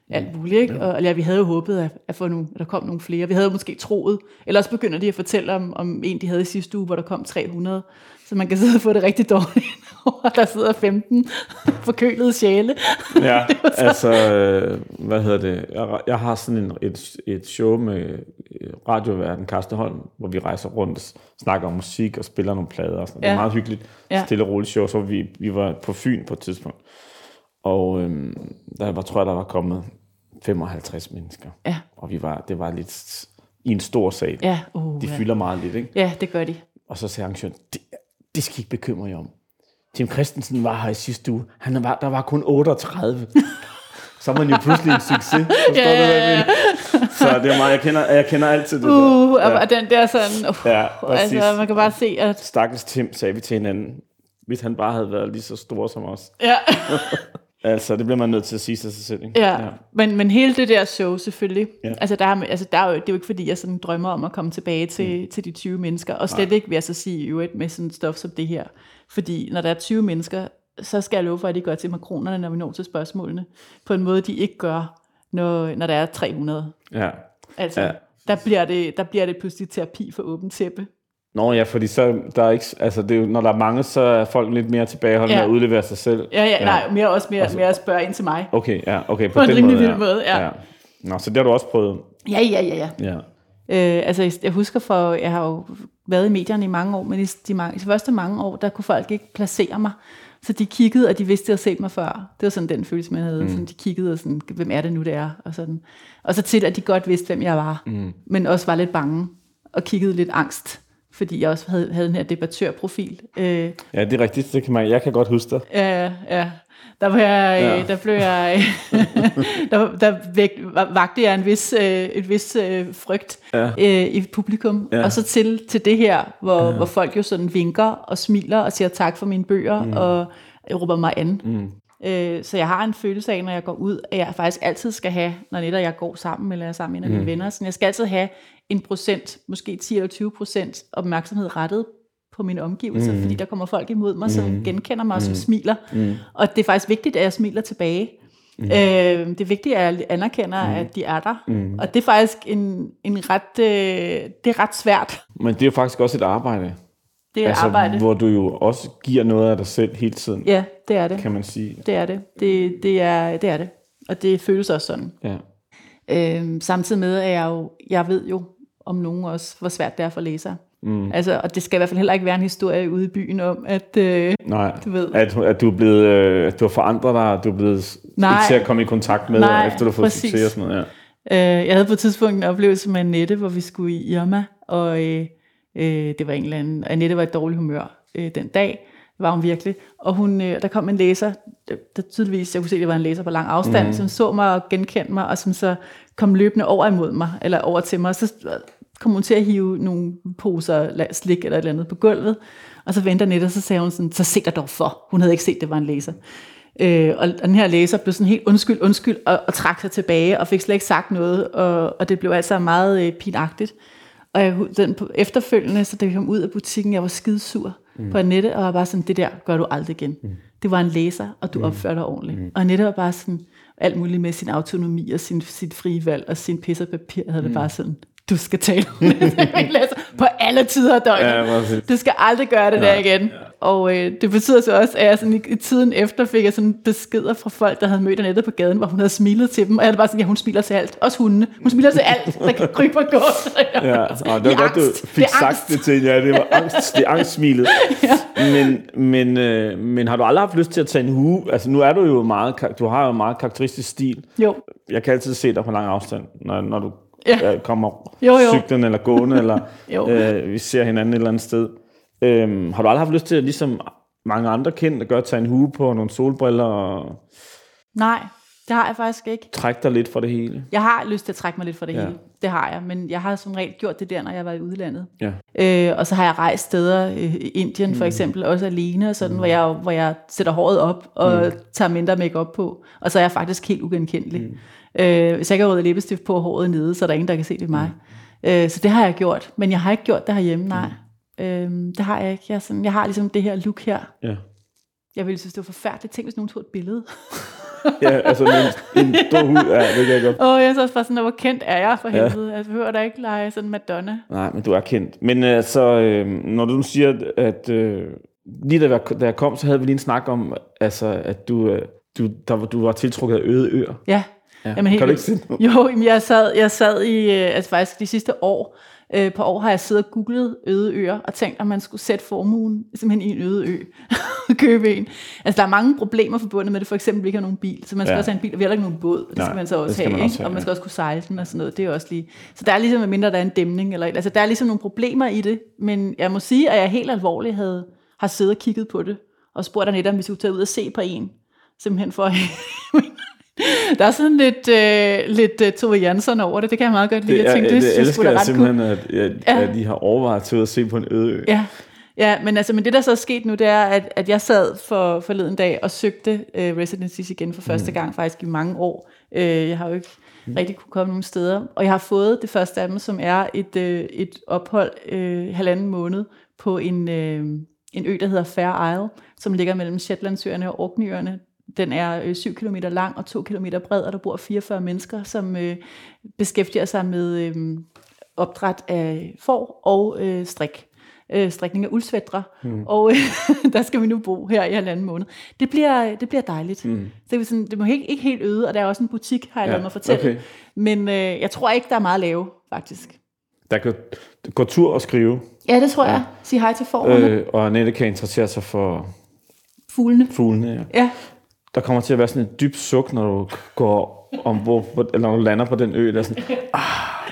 alt muligt, ikke? Og, eller vi havde jo håbet, at, at, få nogle, at der kom nogle flere. Vi havde måske troet, eller også begynder de at fortælle om, om en, de havde i sidste uge, hvor der kom 300, så man kan sidde og få det rigtig dårligt, og der sidder 15 forkølede sjæle. Ja, altså, øh, hvad hedder det? Jeg, jeg har sådan en, et, et show med øh, radioverden Karsten Holm, hvor vi rejser rundt og snakker om musik og spiller nogle plader og sådan noget. Det er Ja. meget hyggeligt, Ja. stille og roligt show. Så vi, vi var på Fyn på et tidspunkt, og øhm, der var, tror jeg, der var kommet 55 mennesker. Ja. Og vi var, det var lidt i en stor sal. Ja, uh, De ja. fylder meget lidt, ikke? ja, det gør de. Og så sagde arrangøren, det, det skal I ikke bekymre jer om. Tim Christensen var her i sidste uge. Han var, der var kun 38. så er man jo pludselig en succes. Forstår Ja, du, hvad jeg mener? Så det er meget, jeg kender, jeg kender altid det Uh, der. ja. og den der sådan, uh, Ja, præcis. altså, man kan bare se, at Stakkels Tim, sagde vi til hinanden. Hvis han bare havde været lige så stor som os. ja, Altså, det bliver man nødt til at sige til sig selv. Ikke? ja. Men, men hele det der show selvfølgelig, Ja. ja. altså, der er, altså der er jo, det er jo ikke fordi, jeg sådan drømmer om at komme tilbage til, mm. til de 20 mennesker, og slet Nej. ikke vil jeg så sige i øvrigt med sådan stof som det her. Fordi når der er 20 mennesker, så skal jeg love for, at de gør til makronerne, når vi når til spørgsmålene, på en måde, de ikke gør, når, når der er 300. Ja. Altså, Ja. ja. der bliver, det, der bliver det pludselig terapi for åbent tæppe. Nå ja, fordi så der er ikke, altså det er jo, når der er mange, så er folk lidt mere tilbageholdende Ja. med at udlevere sig selv. Ja, ja, nej, mere også mere, mere at spørge ind til mig. Okay, ja, okay, på, På en den rimelig måde, vild måde, ja. Nå, så det har du også prøvet. Ja, ja, ja, ja. Ja. Øh, altså, jeg husker for, jeg har jo været i medierne i mange år, men i de, mange, de første mange år, der kunne folk ikke placere mig. Så de kiggede, og de vidste, at de havde set mig før. Det var sådan den følelse, man havde. Mm. Sådan, de kiggede og sådan, hvem er det nu, det er? Og, sådan. og så til, at de godt vidste, hvem jeg var. Mm. Men også var lidt bange og kiggede lidt angst, fordi jeg også havde, havde den her debattørprofil. Øh, ja, det er rigtigt. Det kan man, jeg kan godt huske dig. Ja, ja. Der, var jeg, Ja. ja. der blev jeg, der, der væk, vagte jeg en vis, øh, et vis øh, frygt Ja. øh, i publikum. Ja. Og så til, til det her, hvor, ja. hvor folk jo sådan vinker og smiler og siger tak for mine bøger mm. og råber mig an. Mm. Øh, så jeg har en følelse af, når jeg går ud, at jeg faktisk altid skal have, når netop jeg går sammen, eller jeg er sammen med en af mine venner, sådan, jeg skal altid have en procent, måske 10 eller 20 procent opmærksomhed rettet på mine omgivelser, mm. fordi der kommer folk imod mig, som genkender mig, og som smiler. Mm. Og det er faktisk vigtigt, at jeg smiler tilbage. Mm. Øh, det er vigtigt, at jeg anerkender, mm. at de er der. Mm. Og det er faktisk en, en ret, øh, det er ret svært, Men det er jo faktisk også et arbejde. det er altså, arbejde. Hvor du jo også giver noget af dig selv hele tiden, Ja, det er det. kan man sige. Det er det. Det, det, er, det er det. Og det føles også sådan. Ja. Øhm, samtidig med, at jeg jo, jeg ved jo om nogen også, hvor svært det er for læsere. Mm. Altså, og det skal i hvert fald heller ikke være en historie ude i byen om, at øh, Nej, Du ved. At, at du er blevet, øh, at du har forandret dig, at du er blevet Nej. til at komme i kontakt med, Nej, efter du har fået præcis. succes og sådan noget. Ja. Øh, jeg havde på et tidspunkt en oplevelse med Annette, hvor vi skulle i Irma, og øh, øh, det var en eller anden, Annette var i dårlig humør øh, den dag, var hun virkelig, og hun, øh, der kom en læser, der, tydeligvis, jeg kunne se, at det var en læser på lang afstand, mm. som så mig og genkendte mig, og som så kom løbende over imod mig, eller over til mig, og så kom hun til at hive nogle poser slik eller et eller andet på gulvet, og så vendte Annette, og så sagde hun sådan, så se dig dog for, hun havde ikke set, det var en læser. Øh, og, og den her læser blev sådan helt undskyld, undskyld, og, og trak sig tilbage, og fik slet ikke sagt noget, og, og det blev altså meget øh, pinagtigt. Og jeg, den efterfølgende, så da vi kom ud af butikken, jeg var skidesur mm. på Annette, og var bare sådan, det der gør du aldrig igen. Mm. Det var en læser, og du mm. opførte dig ordentligt. Mm. Og Annette var bare sådan, alt muligt med sin autonomi og sin, sit frie valg og sin pis og papir, havde det bare sådan, du skal tale med læser på alle tider af døgnet. Ja. Du skal aldrig gøre det der igen. Og øh, det betyder så også, at jeg sådan, i, tiden efter fik jeg sådan beskeder fra folk, der havde mødt Annette på gaden, hvor hun havde smilet til dem. Og jeg havde bare sådan, ja, hun smiler til alt. Også hundene. Hun smiler til alt, der kan krybe og gå. Ja, og det var godt, du fik Det sagt angst. det til. Ja, det var angst, det er angstsmilet. men, men, øh, men har du aldrig haft lyst til at tage en hue? Altså nu er du jo meget, du har jo meget karakteristisk stil. Jo, Jeg kan altid se dig på lang afstand, når, når du Ja. ja. kommer Jo, jo. cyklen eller gående, eller øh, vi ser hinanden et eller andet sted. Øhm, har du aldrig haft lyst til, at ligesom mange andre kendte, gør, tage en hue på nogle solbriller og nej, det har jeg faktisk ikke. trække dig lidt fra det hele? Jeg har lyst til at trække mig lidt fra det Ja. hele. Det har jeg, men jeg har som regel gjort det der, når jeg var i udlandet. Ja. Øh, og så har jeg rejst steder, øh, i Indien for eksempel, også alene, og sådan, mm. hvor, jeg, hvor jeg sætter håret op og mm. tager mindre makeup på. Og så er jeg faktisk helt ugenkendelig. Mm. Øh, hvis jeg ikke har rød læbestift på og håret nede, så er der ingen, der kan se det i mig. Mm. Øh, så det har jeg gjort. Men jeg har ikke gjort det herhjemme, nej. Mm. Øh, det har jeg ikke. Jeg, er sådan, jeg har ligesom det her look her. Ja. Jeg ville synes, det var forfærdeligt. Tænk, hvis nogen tog et billede. ja, altså en, en stor hud, ja, det kan jeg godt. Åh, oh, jeg så også bare sådan, hvor kendt er jeg for helvede. Jeg behøver da ikke lege sådan Madonna. Nej, men du er kendt. Men altså, øh, når du nu siger, at øh, lige da jeg, da jeg kom, så havde vi lige en snak om, altså, at du, øh, du, der, var- du var tiltrukket af øde øer. Ja. Ja. Jamen, helt kan du ikke sige noget? Jo, jamen, jeg sad, jeg sad i, øh, altså faktisk de sidste år, øh, på år har jeg siddet og googlet øde øer, og tænkt, at man skulle sætte formuen simpelthen i en øde ø, og købe en. Altså, der er mange problemer forbundet med det, for eksempel, vi ikke har nogen bil, så man skal Ja. også have en bil, og vi har ikke nogen båd, det Nej, skal man så også have, man også have, og man ja. skal også kunne sejle den og sådan noget, det er også lige, så der er ligesom, mindre der er en dæmning, eller, altså der er ligesom nogle problemer i det, men jeg må sige, at jeg helt alvorligt havde, har siddet og kigget på det, og spurgt Annette, om vi skulle tage ud og se på en, simpelthen for Der er sådan lidt, øh, lidt uh, Tove Jansson over det. Det kan jeg meget godt lide. Det, jeg tænkte, det, det, det elsker jeg simpelthen, at, at, Ja. at de har overvejet at ud og se på en øde ø. Ja, ja men, altså, men det der så er sket nu, det er, at, at jeg sad for forleden dag og søgte øh, residencies igen for første gang faktisk i mange år. Øh, jeg har jo ikke rigtig kunne komme nogen steder. Og jeg har fået det første af dem, som er et, øh, et ophold øh, halvanden måned på en, øh, en ø, der hedder Fair Isle, som ligger mellem Shetlandsøerne og Orkneyøerne. Den er øh, 7 km lang og 2 km bred, og der bor 44 mennesker, som øh, beskæftiger sig med øh, opdræt af får og øh, strik. Øh, strikning af uldsvætre. Mm. Og øh, der skal vi nu bo her i halvanden måned. Det bliver, det bliver dejligt. Mm. Så det, er sådan, det må ikke, ikke helt øde, og der er også en butik, har jeg ja, lavet mig fortælle. Okay. Men øh, jeg tror ikke, der er meget at lave, faktisk. Der kan gå tur og skrive. Ja, det tror ja. jeg. Sig hej til forerne. Øh, og Annette kan interessere sig for... Fuglene. Fuglene, ja. Ja, Der kommer til at være sådan et dybt suk, når du går ombord, på, eller når du lander på den ø, der er sådan,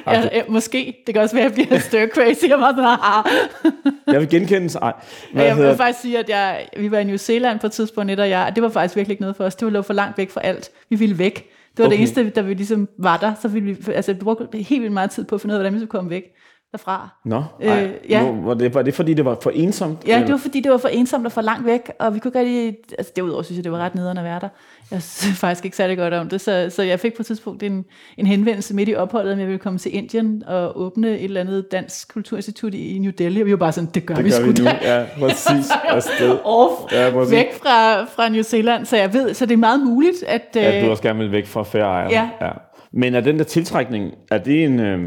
ja, ja, måske. Det kan også være, at jeg bliver stir crazy. Jeg var sådan, ah. jeg vil genkende sig. Ja, jeg vil faktisk sige, at jeg, vi var i New Zealand på et tidspunkt, og jeg, og det var faktisk virkelig ikke noget for os. Det var for langt væk fra alt. Vi ville væk. Det var okay. det eneste, der vi ligesom var der. Så ville vi, altså, vi brugte helt vildt meget tid på at finde ud af, hvordan vi skulle komme væk derfra. Nå, ej, Øh, ja. var, det, var det fordi, det var for ensomt? Ja, det eller? var fordi, det var for ensomt og for langt væk, og vi kunne ikke rigtig... Altså, derudover synes jeg, det var ret nederen at være der. Jeg synes faktisk ikke særlig godt om det, så, så jeg fik på et tidspunkt en, en henvendelse midt i opholdet, om jeg ville komme til Indien og åbne et eller andet dansk kulturinstitut i, New Delhi, og vi var bare sådan, det gør det vi gør sgu vi nu. da. Ja, præcis. Afsted. Off, Ja, præcis. væk fra, fra New Zealand, så jeg ved, så det er meget muligt, at... At du øh, også gerne vil væk fra færre. Ja. ja. Men er den der tiltrækning, er det en... Øh,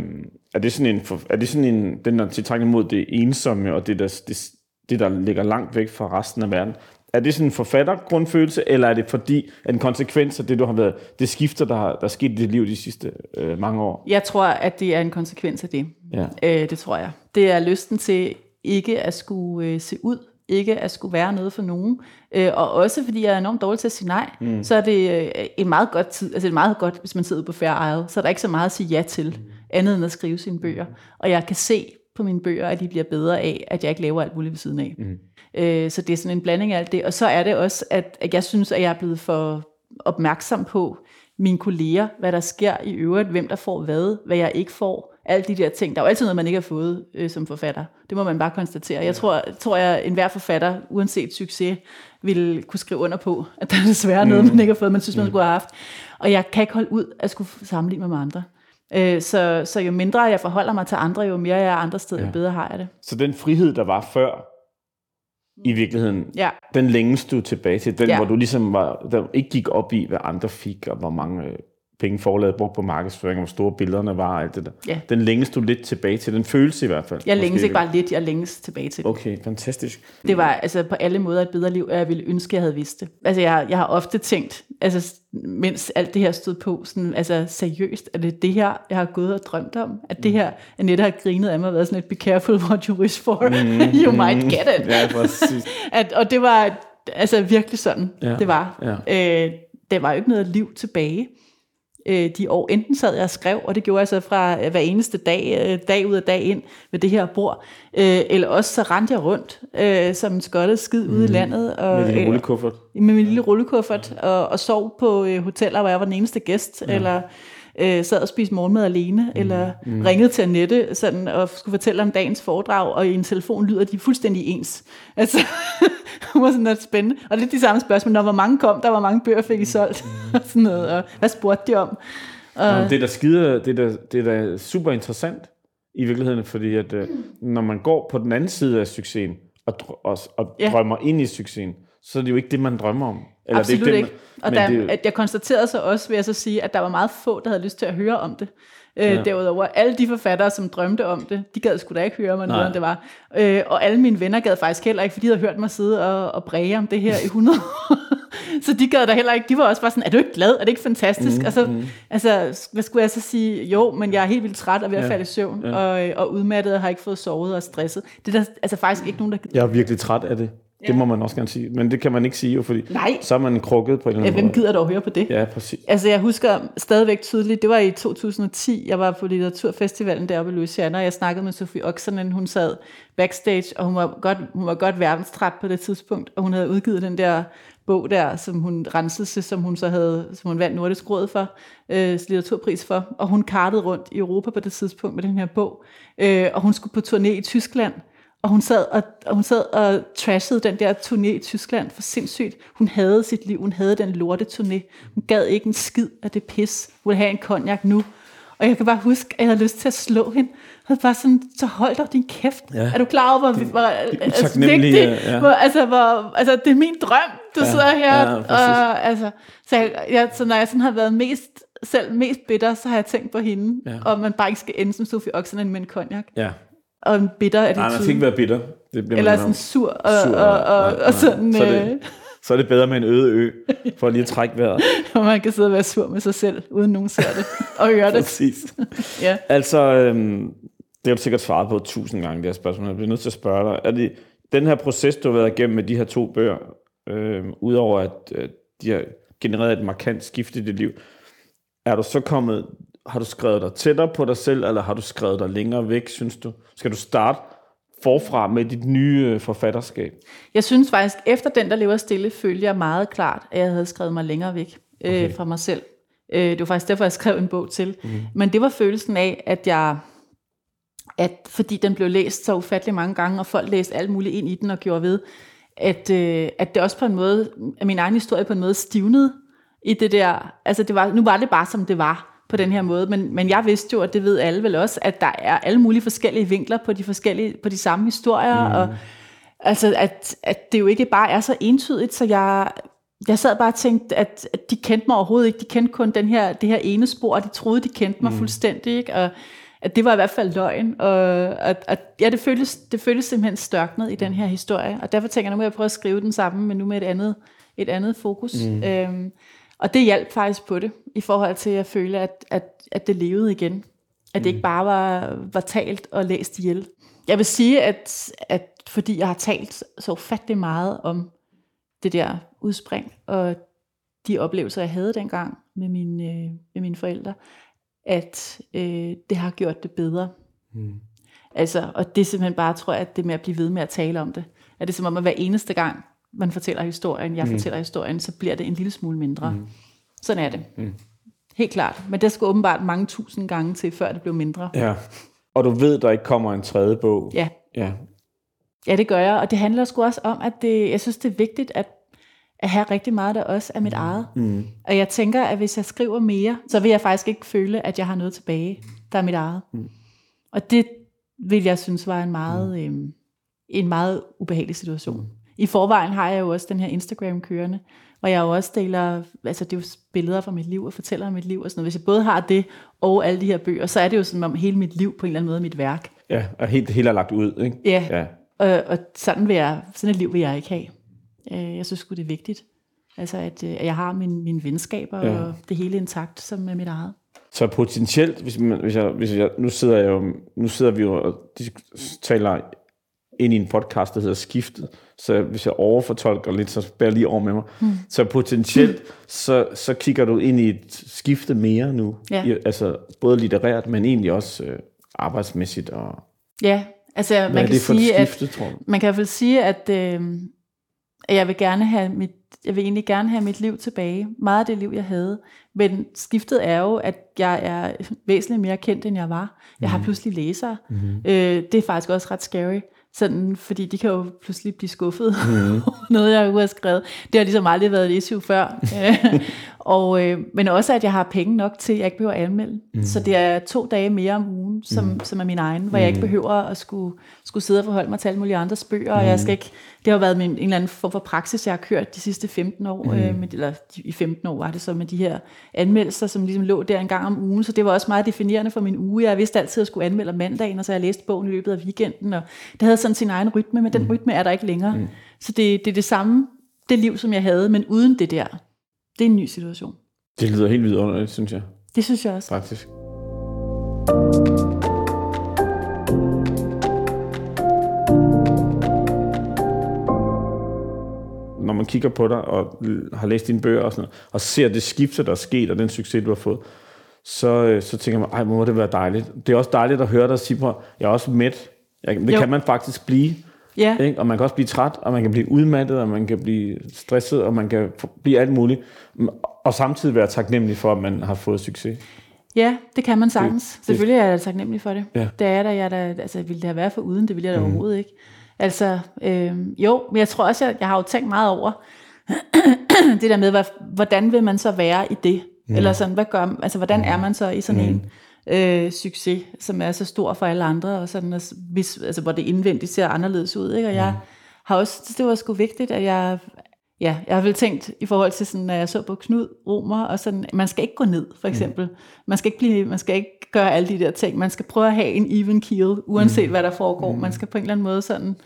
er det sådan en, er det sådan en, den der tiltrækning mod det ensomme, og det der, det, det, der ligger langt væk fra resten af verden, er det sådan en forfattergrundfølelse, eller er det fordi, at en konsekvens af det, du har været, det skifter, der, der er sket i dit liv de sidste øh, mange år? Jeg tror, at det er en konsekvens af det. Ja. Øh, det tror jeg. Det er lysten til ikke at skulle øh, se ud, ikke at skulle være noget for nogen. Øh, og også fordi jeg er enormt dårlig til at sige nej, mm. så er det øh, en meget godt tid, altså er meget godt, hvis man sidder på Fair Isle, så er der ikke så meget at sige ja til, mm. Andet end at skrive sine bøger. Og jeg kan se på mine bøger, at de bliver bedre af, at jeg ikke laver alt muligt ved siden af. Mm. Øh, så det er sådan en blanding af alt det. Og så er det også, at, at jeg synes, at jeg er blevet for opmærksom på mine kolleger, hvad der sker i øvrigt, hvem der får hvad, hvad jeg ikke får, alle de der ting. Der er jo altid noget, man ikke har fået øh, som forfatter. Det må man bare konstatere. Jeg tror, tror jeg, enhver forfatter, uanset succes, vil kunne skrive under på, at der er desværre noget, man ikke har fået, man synes, man skulle have haft. Og jeg kan ikke holde ud at skulle sammenligne mig med andre. Øh, så, så jo mindre jeg forholder mig til andre, jo mere jeg er andre steder, jo bedre har jeg det. Så den frihed, der var før, i virkeligheden, Ja. den længes du tilbage til, den Ja. hvor du ligesom var, der ikke gik op i, hvad andre fik, og hvor mange øh, penge forlaget brugte på markedsføring, og hvor store billederne var, og alt det der. Ja. Den længes du lidt tilbage til, den følelse i hvert fald. Jeg længes ikke bare lidt, jeg længes tilbage til det. Okay, fantastisk. Det var altså på alle måder et bedre liv, og jeg ville ønske, jeg havde vidst det. Altså jeg, jeg har ofte tænkt, altså mens alt det her stod på, sådan, altså seriøst, er det det her, jeg har gået og drømt om? At det her, Annette har grinet af mig og været sådan et, be careful what you wish for, you might get it. Ja, præcis. At, og det var altså virkelig sådan, ja. det var. Ja. Øh, der var jo ikke noget liv tilbage øh, de år. Enten sad jeg og skrev, og det gjorde jeg så fra øh, hver eneste dag, øh, dag ud af dag ind ved det her bord, øh, eller også så rendte jeg rundt øh, som en skottet skid ude i landet. Og, Mhm. Med din øh, rullekuffert. med min lille rullekuffert, og, og sov på øh, hoteller, hvor jeg var den eneste gæst, ja. eller øh, sad og spiste morgenmad alene, mm. eller mm. ringede til Annette sådan, og skulle fortælle om dagens foredrag, og i en telefon lyder de fuldstændig ens. Altså, det var sådan noget spændende. Og lidt de samme spørgsmål, når hvor mange kom der, hvor mange bøger fik I solgt, og sådan noget, og hvad spurgte de om? Og, Nå, det er da skide, det er da, det er da super interessant i virkeligheden, fordi at øh, når man går på den anden side af succesen, og, og, og Ja. drømmer ind i succesen, så er det jo ikke det, man drømmer om. Eller Absolut det er ikke. det, Og men der, det, at jeg konstaterede så også, vil jeg så sige, at der var meget få, der havde lyst til at høre om det. Øh, Ja. Derudover, alle de forfattere, som drømte om det, de gad sgu da ikke høre om, Nej. hvordan det var. Øh, og alle mine venner gad faktisk heller ikke, fordi de havde hørt mig sidde og, og bræge om det her i 100 år. så de gad da heller ikke. De var også bare sådan, er du ikke glad? Er det ikke fantastisk? Mm, altså, mm. altså, hvad skulle jeg så sige? Jo, men jeg er helt vildt træt og ved at Ja. falde i søvn, Ja. og, og udmattet og har ikke fået sovet og stresset. Det er der altså faktisk ikke nogen, der... jeg er virkelig træt af det. Det Ja. må man også gerne sige. Men det kan man ikke sige jo, fordi Nej. så er man krukket på en eller Ja, anden hvem måde. gider dog høre på det? Ja, præcis. Altså, jeg husker stadigvæk tydeligt, det var i 2010, jeg var på litteraturfestivalen deroppe i Louisiana, og jeg snakkede med Sofie Oxenen, hun sad backstage, og hun var godt, hun var godt verdenstræt på det tidspunkt, og hun havde udgivet den der bog der, som hun rensede sig, som hun så havde, som hun vandt Nordisk Råd for, øh, litteraturpris for, og hun kartede rundt i Europa på det tidspunkt med den her bog, øh, og hun skulle på turné i Tyskland, og hun sad og, og, hun sad og trashede den der turné i Tyskland for sindssygt. Hun havde sit liv, hun havde den lorte turné. Hun gad ikke en skid af det pis. Hun ville have en konjak nu. Og jeg kan bare huske, at jeg havde lyst til at slå hende. Jeg havde bare sådan, så hold dog din kæft. Ja. Er du klar over, hvor, hvor altså, ja. hvor, altså, hvor, altså, det er min drøm, du Ja, sidder her. ja, og, altså, så, jeg, jeg, så når jeg sådan har været mest selv mest bitter, så har jeg tænkt på hende, Ja. ja. og man bare ikke skal ende som Sofie Oxenden med en cognac. Ja. Og en bitter Nej, attitude. man skal ikke være bitter. Det bliver Eller sådan sur, og, Sur, og, og, nej, nej. og sådan, Så er det- øh, Så er det bedre med en øde ø, for lige at trække vejret. hvor man kan sidde og være sur med sig selv, uden nogen ser det, og høre det. Præcis. Ja. Altså, øhm, det har du sikkert svaret på tusind gange, det her spørgsmål. Jeg bliver nødt til at spørge dig. Er det den her proces, du har været igennem med de her to bøger, øhm, udover at øh, de har genereret et markant skift i dit liv, er du så kommet, har du skrevet dig tættere på dig selv, eller har du skrevet dig længere væk, synes du? Skal du starte forfra med dit nye øh, forfatterskab? Jeg synes faktisk, efter den, der lever stille, følte jeg meget klart, at jeg havde skrevet mig længere væk okay. øh, fra mig selv. Øh, det var faktisk derfor, jeg skrev en bog til. Mm. Men det var følelsen af, at jeg, at fordi den blev læst så ufattelig mange gange, og folk læste alt muligt ind i den og gjorde ved, at, øh, at det også på en måde, at min egen historie på en måde stivnede i det der, altså det var, nu var det bare som det var på den her måde, men, men jeg vidste jo, og det ved alle vel også, at der er alle mulige forskellige vinkler på de forskellige, på de samme historier, mm. og altså at, at det jo ikke bare er så entydigt, så jeg, jeg sad bare og tænkte, at, at de kendte mig overhovedet ikke, de kendte kun den her, det her ene spor, og de troede, de kendte mig mm. fuldstændig, ikke? og at det var i hvert fald løgn, og at, at ja, det føltes, det føltes simpelthen størknet i den her historie, og derfor tænker jeg, nu må jeg prøve at skrive den sammen, men nu med et andet, et andet fokus. Mm. Øhm, og det hjalp faktisk på det, i forhold til at føle, at, at, at det levede igen. At det ikke bare var, var talt og læst ihjel. Jeg vil sige, at, at fordi jeg har talt så ufattelig meget om det der udspring, og de oplevelser, jeg havde dengang med mine, øh, med mine forældre, at øh, det har gjort det bedre. Mm. Altså, og det er simpelthen bare, tror jeg, at det med at blive ved med at tale om det. At det er som om, at hver eneste gang, man fortæller historien, jeg mm. fortæller historien, så bliver det en lille smule mindre. Mm. Sådan er det. Mm. Helt klart. Men der skulle åbenbart mange tusind gange til, før det blev mindre. Ja. Og du ved, der ikke kommer en tredje bog. Ja. Ja. Ja, det gør jeg. Og det handler sgu også om, at det, jeg synes, det er vigtigt, at, at have rigtig meget, der også er mit eget. Mm. Og jeg tænker, at hvis jeg skriver mere, så vil jeg faktisk ikke føle, at jeg har noget tilbage, der er mit eget. Mm. Og det vil jeg synes var en meget, mm. øhm, en meget ubehagelig situation. I forvejen har jeg jo også den her Instagram kørende, hvor jeg jo også deler, altså det er jo billeder fra mit liv og fortæller om mit liv og sådan noget. Hvis jeg både har det og alle de her bøger, så er det jo som om hele mit liv på en eller anden måde mit værk. Ja, og helt, helt er lagt ud, ikke? Ja, Ja. Og, og sådan, vil jeg, sådan et liv vil jeg ikke have. Øh, Jeg synes det er vigtigt. Altså, at, øh, at jeg har mine, mine venskaber Ja. og det hele intakt, som er mit eget. Så potentielt, hvis, man, hvis, jeg, hvis jeg, nu sidder jeg jo, nu sidder vi jo og taler ind i en podcast, der hedder Skiftet, så hvis jeg overfortolker lidt, så bær lige over med mig. Mm. Så potentielt, mm. så, så kigger du ind i et skifte mere nu, Ja. I, altså både litterært, men egentlig også øh, arbejdsmæssigt. Og, Ja, altså man kan det sige, at skifte, tror du? man kan vel sige, at, øh, at jeg vil gerne have mit, jeg vil egentlig gerne have mit liv tilbage. Meget af det liv, jeg havde. Men skiftet er jo, at jeg er væsentligt mere kendt, end jeg var. Jeg har pludselig læsere. Mm-hmm. Øh, det er faktisk også ret scary. Sådan, fordi de kan jo pludselig blive skuffet mm. noget, jeg har skrevet. Det har ligesom aldrig været et issue før. Og, øh, men også, at jeg har penge nok til, at jeg ikke behøver at anmelde. Mm. Så det er to dage mere om ugen, som, mm. som er min egen, hvor jeg ikke behøver at skulle, skulle sidde og forholde mig til alle mulige andres bøger. Mm. Og jeg skal ikke, det har været min, en eller anden form for praksis, jeg har kørt de sidste 15 år. Mm. Øh, med, eller i 15 år var det så med de her anmeldelser, som ligesom lå der en gang om ugen. Så det var også meget definerende for min uge. Jeg vidste altid, at jeg skulle anmelde om mandagen, og så jeg læst bogen i løbet af weekenden. Og det havde sådan sin egen rytme, men den rytme er der ikke længere. Mm. Så det, det er det samme, det liv, som jeg havde, men uden det der. Det er en ny situation. Det lyder helt vidunderligt, synes jeg, Det synes jeg også. faktisk. Når man kigger på dig og har læst dine bøger og sådan noget, og ser det skifte, der er sket, og den succes, du har fået, så, øh, så tænker man, ej, må det være dejligt. Det er også dejligt at høre dig sige på, jeg er også mæt. Jeg, det Jo. kan man faktisk blive. Ja, Ikke? Og man kan også blive træt, og man kan blive udmattet, og man kan blive stresset, og man kan blive alt muligt. Og samtidig være taknemmelig for, at man har fået succes. ja det kan man sagtens. det- Selvfølgelig er jeg taknemmelig for det. Ja. Det er der, jeg er der, altså ville det have været for uden, det ville jeg da mm. overhovedet ikke. Altså, øh, jo, men jeg tror også, jeg, jeg har jo tænkt meget over det der med, hvad, hvordan vil man så være i det? Mm. Eller sådan, hvad gør, altså, hvordan er man så i sådan mm. en øh, succes, som er så stor for alle andre, og sådan, altså, hvis, altså, hvor det indvendigt ser anderledes ud, ikke? Og jeg har også, det var sgu vigtigt, at jeg, Ja, jeg har vel tænkt i forhold til sådan, når jeg så på Knud Romer, og sådan, man skal ikke gå ned, for eksempel. Mm. Man skal ikke blive, man skal ikke gøre alle de der ting. Man skal prøve at have en even keel, uanset mm. hvad der foregår. Mm. Man skal på en eller anden måde sådan,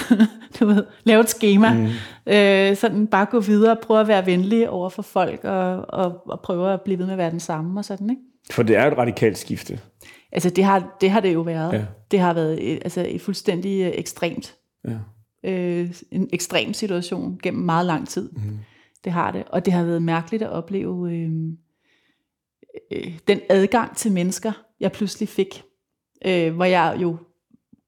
du ved, lave et schema. Mm. Øh, sådan bare gå videre, prøve at være venlig over for folk, og, og, og prøve at blive ved med at være den samme, og sådan, ikke? For det er jo et radikalt skifte. Altså, det har det, har det jo været. Ja. Det har været et, altså, et fuldstændig øh, ekstremt. Ja. Øh, en ekstrem situation gennem meget lang tid. Mm. Det har det. Og det har været mærkeligt at opleve øh, øh, den adgang til mennesker, jeg pludselig fik. Øh, hvor jeg jo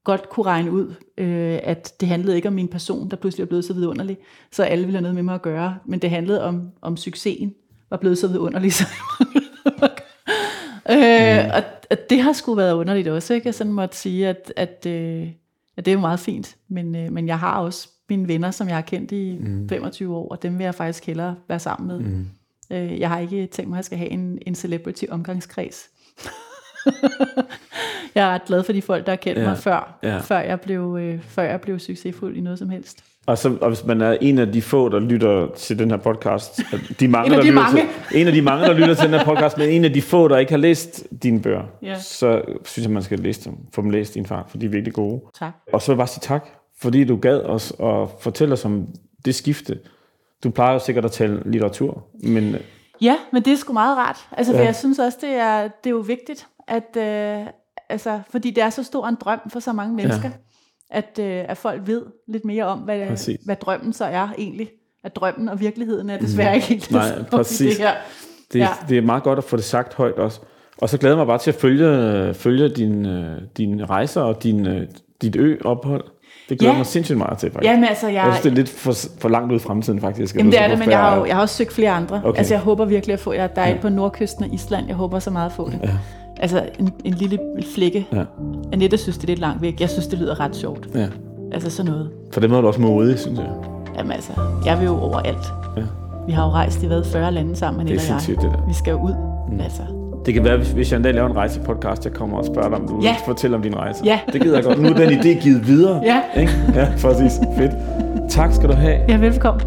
godt kunne regne ud, øh, at det handlede ikke om min person, der pludselig er blevet så vidunderlig, så alle ville have noget med mig at gøre. Men det handlede om, om succesen var blevet så vidunderlig, så øh, mm. og, og det har sgu været underligt også, ikke? Jeg sådan måtte sige, at, at, øh, at det er jo meget fint, men, øh, men jeg har også mine venner, som jeg har kendt i mm. 25 år, og dem vil jeg faktisk hellere være sammen med. Mm. Øh, jeg har ikke tænkt mig, at jeg skal have en, en celebrity omgangskreds. jeg er ret glad for de folk, der har kendt ja. mig før, ja. før, jeg blev, øh, før jeg blev succesfuld i noget som helst. Og, så, og hvis man er en af de få, der lytter til den her podcast, de mange, en, af de der mange. Til, en af de mange, der lytter til den her podcast, men en af de få, der ikke har læst dine bøger, ja. så synes jeg, man skal læse dem, få dem læst din far, for de er virkelig gode. Tak. Og så bare sige tak, fordi du gad os at fortælle os om det skifte. Du plejer jo sikkert at tale litteratur, men... Ja, men det er sgu meget rart. Altså, for ja. jeg synes også, det er, det er jo vigtigt, at, øh, altså, fordi det er så stor en drøm for så mange mennesker. Ja at, øh, at folk ved lidt mere om, hvad, hvad drømmen så er egentlig. At drømmen og virkeligheden er desværre mm. ikke helt Nej, præcis. det her. Det, ja. det er meget godt at få det sagt højt også. Og så glæder jeg mig bare til at følge, følge din, øh, din rejser og din, øh, dit ø-ophold. Det glæder ja. mig sindssygt meget til, faktisk. Jamen, altså, jeg... jeg synes, det er lidt for, for langt ud i fremtiden, faktisk. Jamen, det er det, men jeg har, jo, jeg har også søgt flere andre. Okay. Altså, jeg håber virkelig at få... Jeg, er ja. et på nordkysten af Island. Jeg håber så meget at få det. Ja. Altså en, en lille flække. Ja. Annette synes, det er lidt langt væk. Jeg synes, det lyder ret sjovt. Ja. Altså sådan noget. For det må du også modig, synes jeg. Jamen altså, jeg vil jo overalt. Ja. Vi har jo rejst i hvad, 40 lande sammen, Annette det er og jeg. Det der. Vi skal jo ud. Mm. Altså. Det kan være, hvis jeg en dag laver en rejsepodcast, jeg kommer og spørger dig, om du ja. fortæller om din rejse. Ja. Det gider jeg godt. Nu er den idé givet videre. Ja. Ikke? Ja, præcis. Fedt. Tak skal du have. Ja, velkommen.